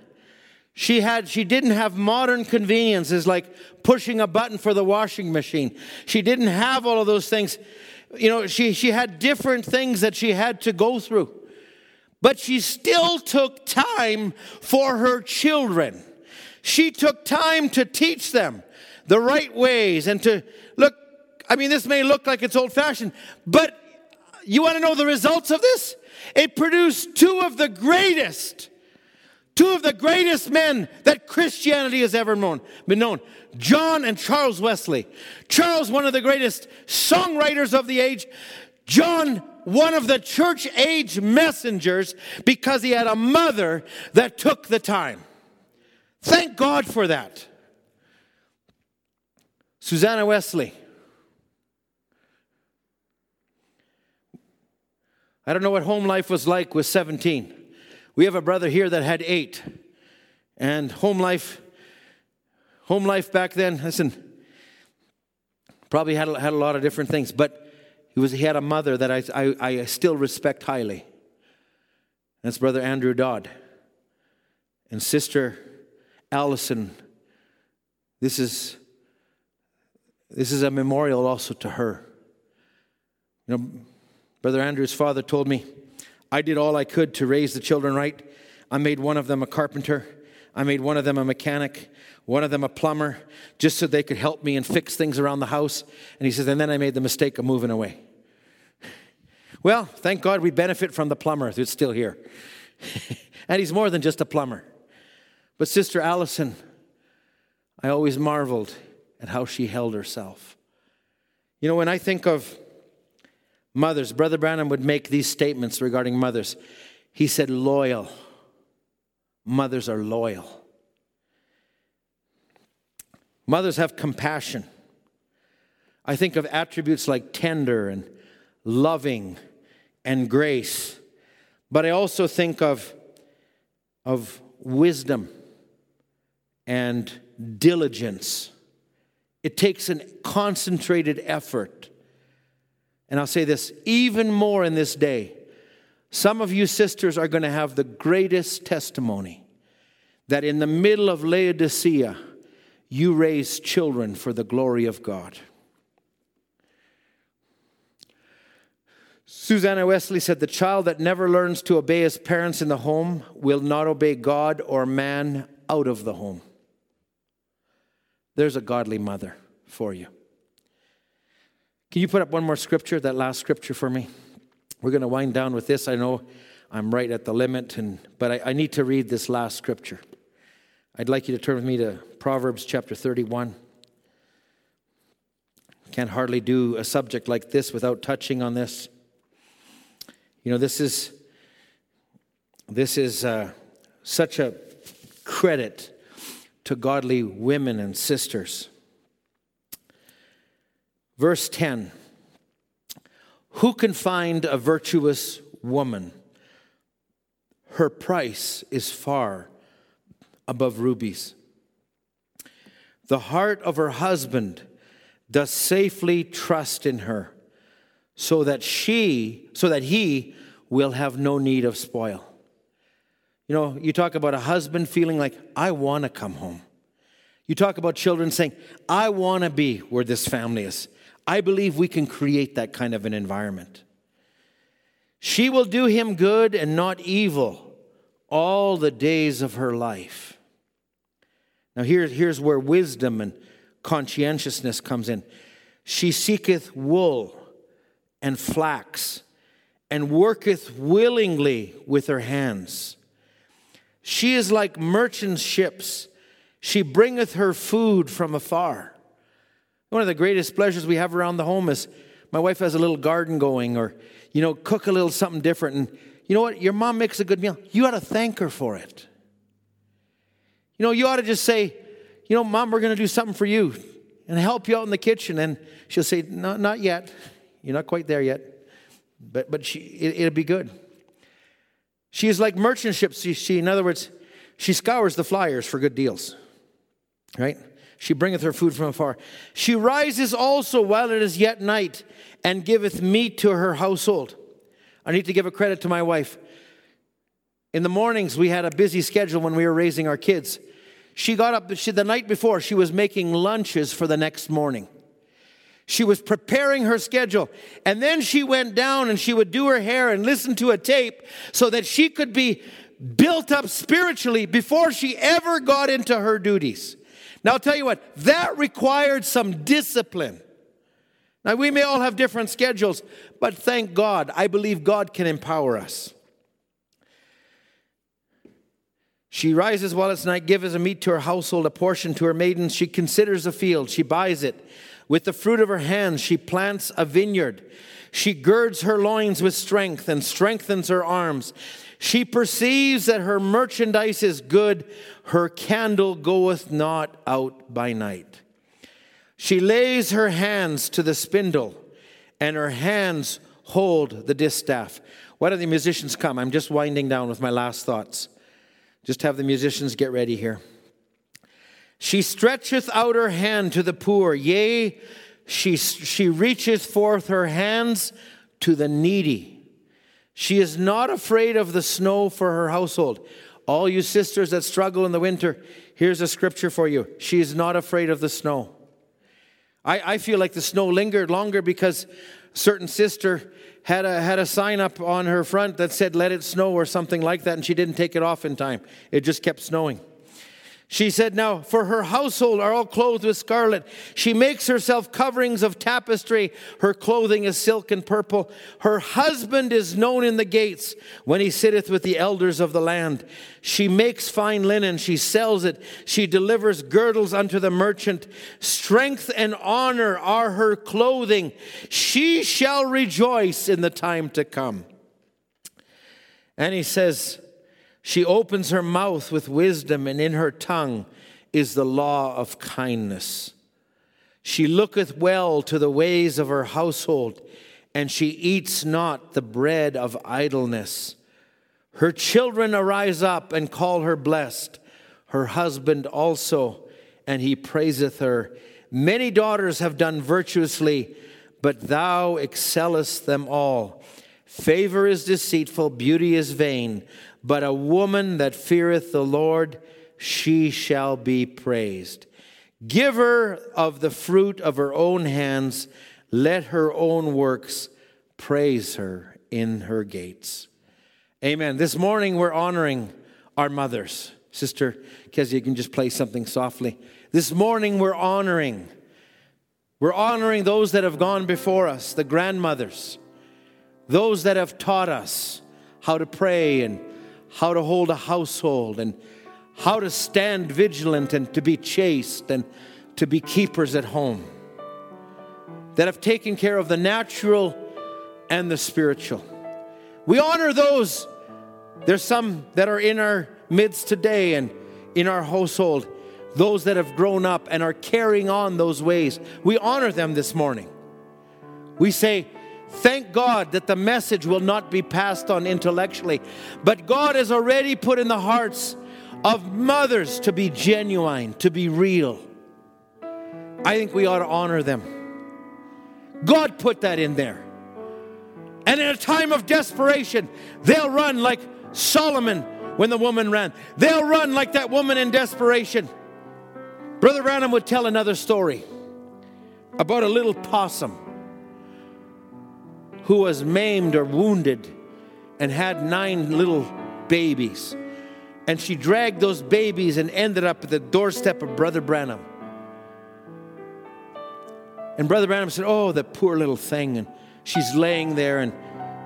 S2: she had she didn't have modern conveniences like pushing a button for the washing machine. She didn't have all of those things you know, she, she had different things that she had to go through. But she still took time for her children. She took time to teach them the right ways and to look. I mean, this may look like it's old fashioned, but you want to know the results of this? It produced two of the greatest Two of the greatest men that Christianity has ever known, been known John and Charles Wesley. Charles, one of the greatest songwriters of the age. John, one of the church age messengers because he had a mother that took the time. Thank God for that. Susanna Wesley. I don't know what home life was like with 17. We have a brother here that had eight. And home life, home life back then, listen, probably had, had a lot of different things, but he, was, he had a mother that I, I, I still respect highly. That's Brother Andrew Dodd. And Sister Allison, this is, this is a memorial also to her. You know, Brother Andrew's father told me, I did all I could to raise the children right. I made one of them a carpenter. I made one of them a mechanic, one of them a plumber, just so they could help me and fix things around the house. And he says, and then I made the mistake of moving away. Well, thank God we benefit from the plumber who's still here. [laughs] and he's more than just a plumber. But Sister Allison, I always marveled at how she held herself. You know, when I think of Mothers, Brother Branham would make these statements regarding mothers. He said, loyal. Mothers are loyal. Mothers have compassion. I think of attributes like tender and loving and grace. But I also think of, of wisdom and diligence. It takes a concentrated effort and I'll say this even more in this day. Some of you sisters are going to have the greatest testimony that in the middle of Laodicea, you raise children for the glory of God. Susanna Wesley said, The child that never learns to obey his parents in the home will not obey God or man out of the home. There's a godly mother for you. Can you put up one more scripture, that last scripture for me? We're going to wind down with this. I know I'm right at the limit, and, but I, I need to read this last scripture. I'd like you to turn with me to Proverbs chapter 31. Can't hardly do a subject like this without touching on this. You know, this is this is uh, such a credit to godly women and sisters. Verse 10 Who can find a virtuous woman? Her price is far above rubies. The heart of her husband does safely trust in her, so that she, so that he will have no need of spoil. You know, you talk about a husband feeling like, I want to come home. You talk about children saying, I want to be where this family is. I believe we can create that kind of an environment. She will do him good and not evil all the days of her life. Now, here, here's where wisdom and conscientiousness comes in. She seeketh wool and flax and worketh willingly with her hands. She is like merchant ships. She bringeth her food from afar. One of the greatest pleasures we have around the home is my wife has a little garden going, or, you know, cook a little something different. And you know what? Your mom makes a good meal. You ought to thank her for it. You know, you ought to just say, you know, mom, we're going to do something for you and help you out in the kitchen. And she'll say, no, not yet. You're not quite there yet. But, but she, it, will be good. She is like merchant ships. She, she, in other words, she scours the flyers for good deals. Right? She bringeth her food from afar. She rises also while it is yet night and giveth meat to her household. I need to give a credit to my wife. In the mornings, we had a busy schedule when we were raising our kids. She got up she, the night before, she was making lunches for the next morning. She was preparing her schedule. And then she went down and she would do her hair and listen to a tape so that she could be built up spiritually before she ever got into her duties. Now, I'll tell you what, that required some discipline. Now, we may all have different schedules, but thank God, I believe God can empower us. She rises while it's night, gives a meat to her household, a portion to her maidens. She considers a field, she buys it. With the fruit of her hands, she plants a vineyard. She girds her loins with strength and strengthens her arms. She perceives that her merchandise is good. Her candle goeth not out by night. She lays her hands to the spindle, and her hands hold the distaff. Why don't the musicians come? I'm just winding down with my last thoughts. Just have the musicians get ready here. She stretcheth out her hand to the poor, yea, she, she reacheth forth her hands to the needy. She is not afraid of the snow for her household. All you sisters that struggle in the winter, here's a scripture for you. She is not afraid of the snow. I, I feel like the snow lingered longer because a certain sister had a, had a sign up on her front that said, let it snow or something like that, and she didn't take it off in time. It just kept snowing. She said, Now, for her household are all clothed with scarlet. She makes herself coverings of tapestry. Her clothing is silk and purple. Her husband is known in the gates when he sitteth with the elders of the land. She makes fine linen. She sells it. She delivers girdles unto the merchant. Strength and honor are her clothing. She shall rejoice in the time to come. And he says, she opens her mouth with wisdom, and in her tongue is the law of kindness. She looketh well to the ways of her household, and she eats not the bread of idleness. Her children arise up and call her blessed, her husband also, and he praiseth her. Many daughters have done virtuously, but thou excellest them all. Favor is deceitful, beauty is vain but a woman that feareth the Lord, she shall be praised. Giver of the fruit of her own hands, let her own works praise her in her gates. Amen. This morning we're honoring our mothers. Sister Kezia, you can just play something softly. This morning we're honoring. We're honoring those that have gone before us, the grandmothers, those that have taught us how to pray and how to hold a household and how to stand vigilant and to be chaste and to be keepers at home, that have taken care of the natural and the spiritual. We honor those. There's some that are in our midst today and in our household, those that have grown up and are carrying on those ways. We honor them this morning. We say, Thank God that the message will not be passed on intellectually, but God has already put in the hearts of mothers to be genuine, to be real. I think we ought to honor them. God put that in there. And in a time of desperation, they'll run like Solomon when the woman ran. They'll run like that woman in desperation. Brother Branham would tell another story about a little possum who was maimed or wounded and had nine little babies. And she dragged those babies and ended up at the doorstep of Brother Branham. And Brother Branham said, Oh, the poor little thing. And she's laying there, and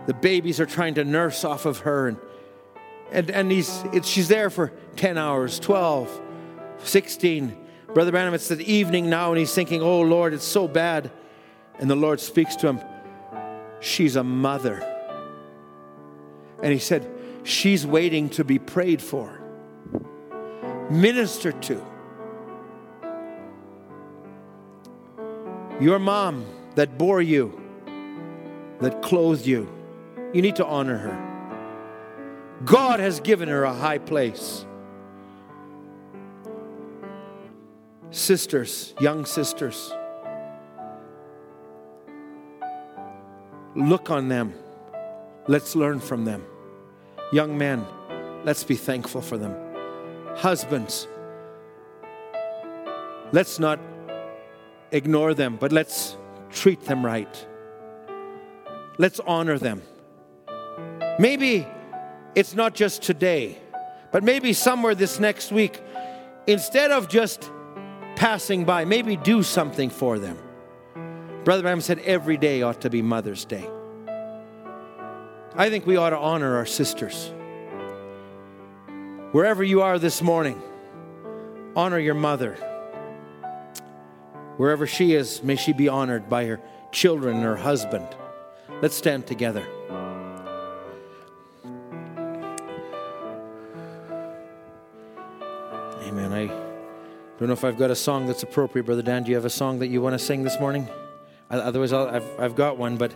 S2: the babies are trying to nurse off of her. And, and, and he's, it, she's there for 10 hours, 12, 16. Brother Branham, it's the evening now, and he's thinking, Oh, Lord, it's so bad. And the Lord speaks to him, She's a mother. And he said, She's waiting to be prayed for, ministered to. Your mom that bore you, that clothed you, you need to honor her. God has given her a high place. Sisters, young sisters, look on them. Let's learn from them. Young men, let's be thankful for them. Husbands, let's not ignore them, but let's treat them right. Let's honor them. Maybe it's not just today, but maybe somewhere this next week, instead of just passing by, maybe do something for them. Brother Branham said every day ought to be Mother's Day. I think we ought to honor our sisters. Wherever you are this morning, honor your mother. Wherever she is, may she be honored by her children and her husband. Let's stand together. Amen. I don't know if I've got a song that's appropriate, Brother Dan. Do you have a song that you want to sing this morning? Otherwise, i have I've got one, but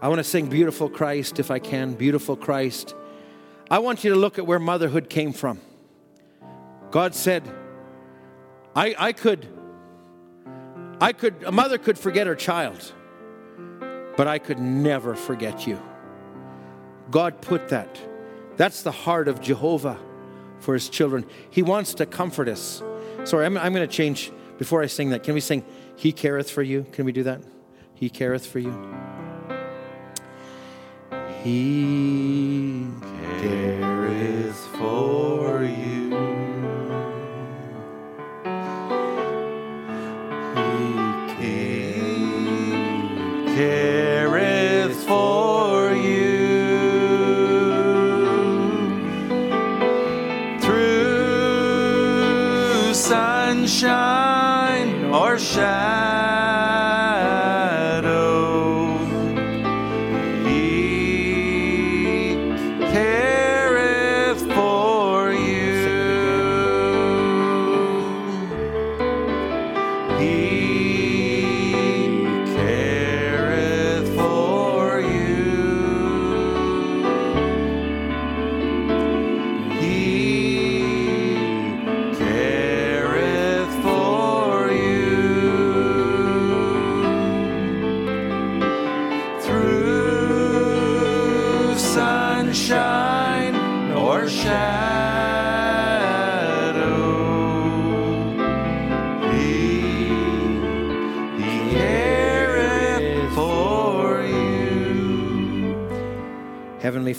S2: I want to sing Beautiful Christ if I can. Beautiful Christ. I want you to look at where motherhood came from. God said, I, I could, I could, a mother could forget her child, but I could never forget you. God put that. That's the heart of Jehovah for his children. He wants to comfort us. Sorry, I'm, I'm going to change before I sing that. Can we sing, He careth for you? Can we do that? He careth for you.
S1: He careth for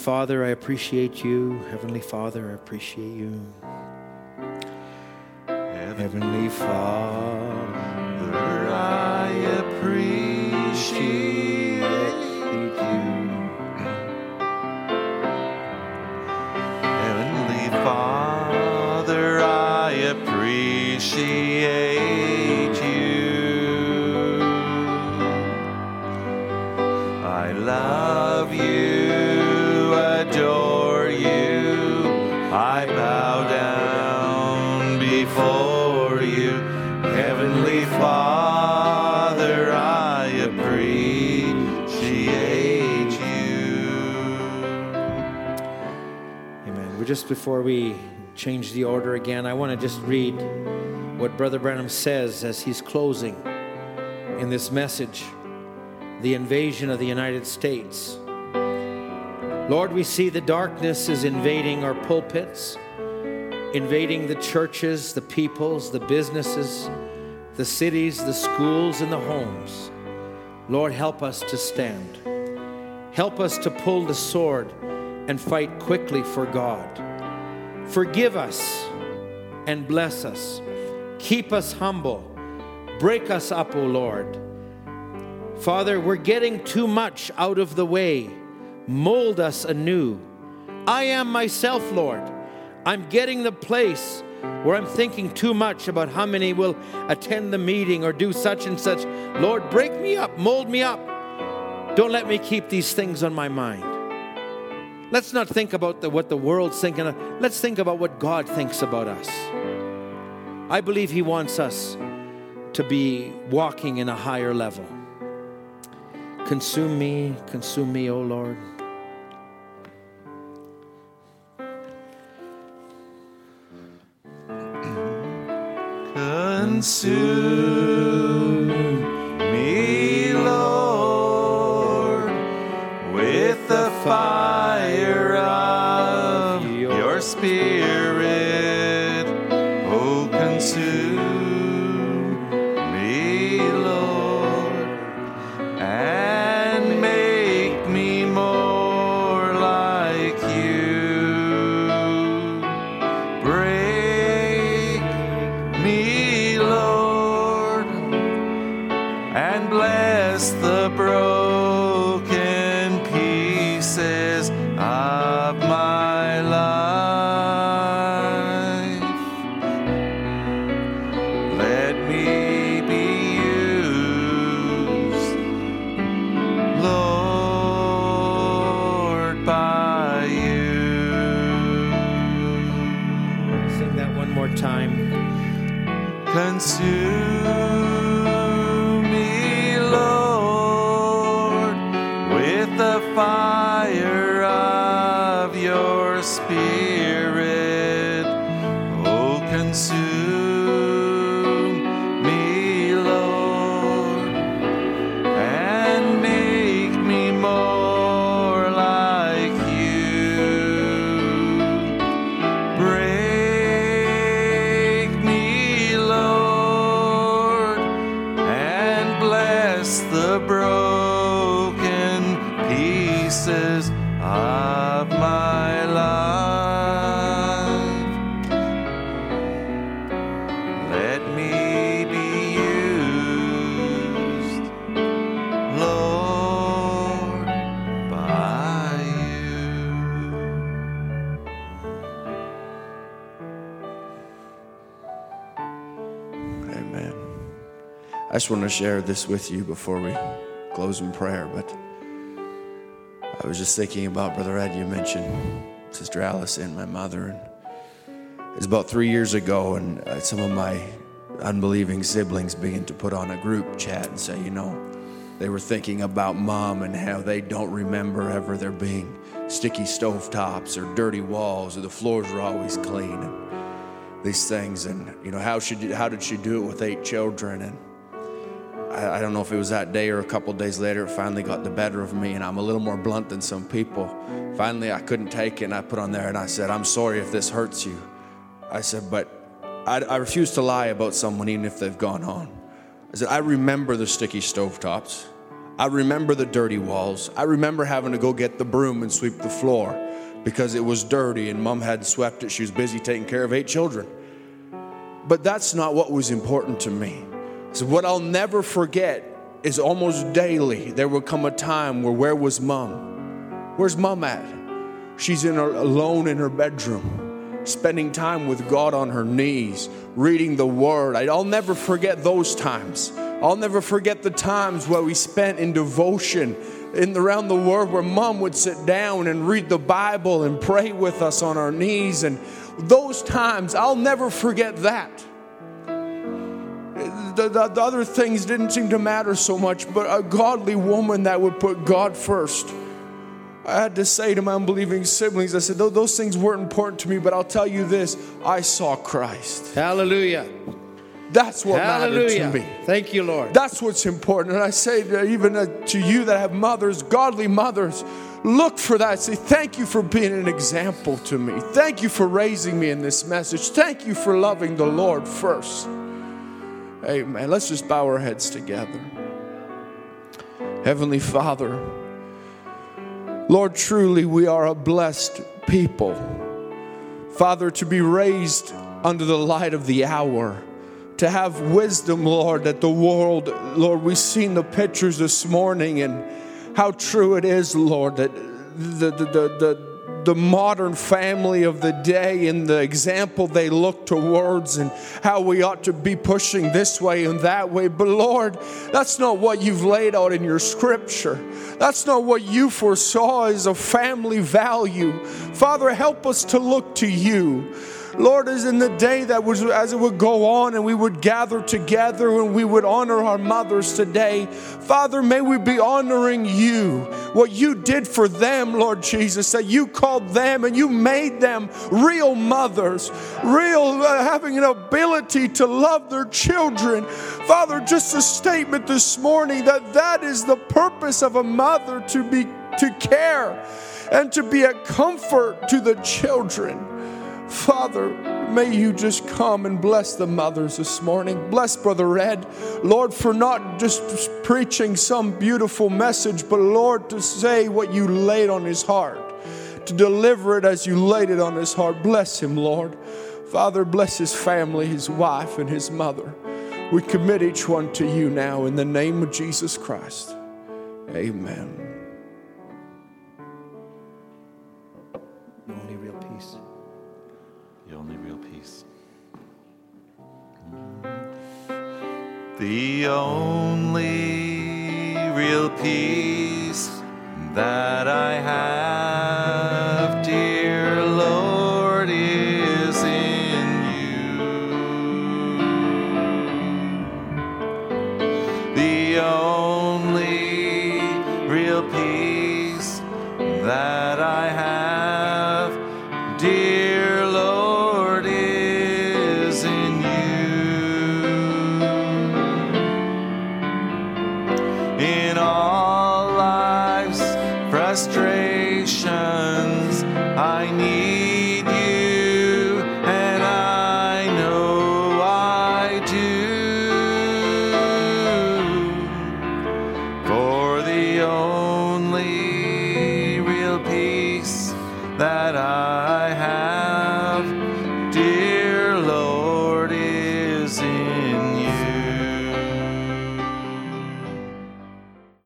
S2: Father, I appreciate you. Heavenly Father, I appreciate you. Heavenly Father,
S1: before
S2: we change the order again, I want to just read what Brother Branham says as he's closing in this message the invasion of the United States. Lord, we see the darkness is invading our pulpits, invading the churches, the peoples, the businesses, the cities, the schools, and the homes. Lord, help us to stand. Help us to pull the sword and fight quickly for God. Forgive us and bless us. Keep us humble. Break us up, O Lord. Father, we're getting too much out of the way. Mold us anew. I am myself, Lord. I'm getting the place where I'm thinking too much about how many will attend the meeting or do such and such. Lord, break me up, mold me up. Don't let me keep these things on my mind. Let's not think about the, what the world's thinking. Of. Let's think about what God thinks about us. I believe He wants us to be walking in a higher level. Consume me, consume me, O Lord.
S1: Consume
S3: just want to share this with you before we close in prayer, but I was just thinking about Brother Ed. You mentioned Sister Alice and my mother, and it was about three years ago, and uh, some of my unbelieving siblings began to put on a group chat and say, you know, they were thinking about mom and how they don't remember ever there being sticky stovetops or dirty walls or the floors were always clean. And, these things and you know how she did, how did she do it with eight children and I, I don't know if it was that day or a couple days later it finally got the better of me and i'm a little more blunt than some people finally i couldn't take it and i put on there and i said i'm sorry if this hurts you i said but i, I refuse to lie about someone even if they've gone on i said i remember the sticky stovetops I remember the dirty walls. I remember having to go get the broom and sweep the floor because it was dirty and mom hadn't swept it. She was busy taking care of eight children. But that's not what was important to me. So, what I'll never forget is almost daily there would come a time where, where was mom? Where's mom at? She's in her, alone in her bedroom, spending time with God on her knees, reading the Word. I'll never forget those times. I'll never forget the times where we spent in devotion in around the Word, where Mom would sit down and read the Bible and pray with us on our knees, and those times I'll never forget that. The, the, the other things didn't seem to matter so much, but a godly woman that would put God first. I had to say to my unbelieving siblings, I said, those things weren't important to me, but I'll tell you this I saw Christ.
S4: Hallelujah.
S3: That's what
S4: Hallelujah.
S3: mattered to me.
S4: Thank you, Lord.
S3: That's what's important. And I say to, even uh, to you that have mothers, godly mothers, look for that. Say, thank you for being an example to me. Thank you for raising me in this message. Thank you for loving the Lord first. Amen. Let's just bow our heads together. Heavenly Father, Lord, truly we are a blessed people. Father, to be raised under the light of the hour, to have wisdom, Lord, that the world, Lord, we've seen the pictures this morning and how true it is, Lord, that the, the, the, the the modern family of the day and the example they look towards and how we ought to be pushing this way and that way. But Lord, that's not what you've laid out in your scripture. That's not what you foresaw as a family value. Father, help us to look to you. Lord, as in the day that was as it would go on and we would gather together and we would honor our mothers today, Father, may we be honoring you, what you did for them, Lord Jesus, that you called them and you made them real mothers, real uh, having an ability to love their children. Father, just a statement this morning that that is the purpose of a mother to be to care and to be a comfort to the children. Father, may you just come and bless the mothers this morning. Bless Brother Ed, Lord, for not just preaching some beautiful message, but Lord, to say what you laid on his heart, to deliver it as you laid it on his heart. Bless him, Lord. Father, bless his family, his wife, and his mother. We commit each one to you now in the name of Jesus Christ. Amen.
S2: The only real peace
S1: that I have,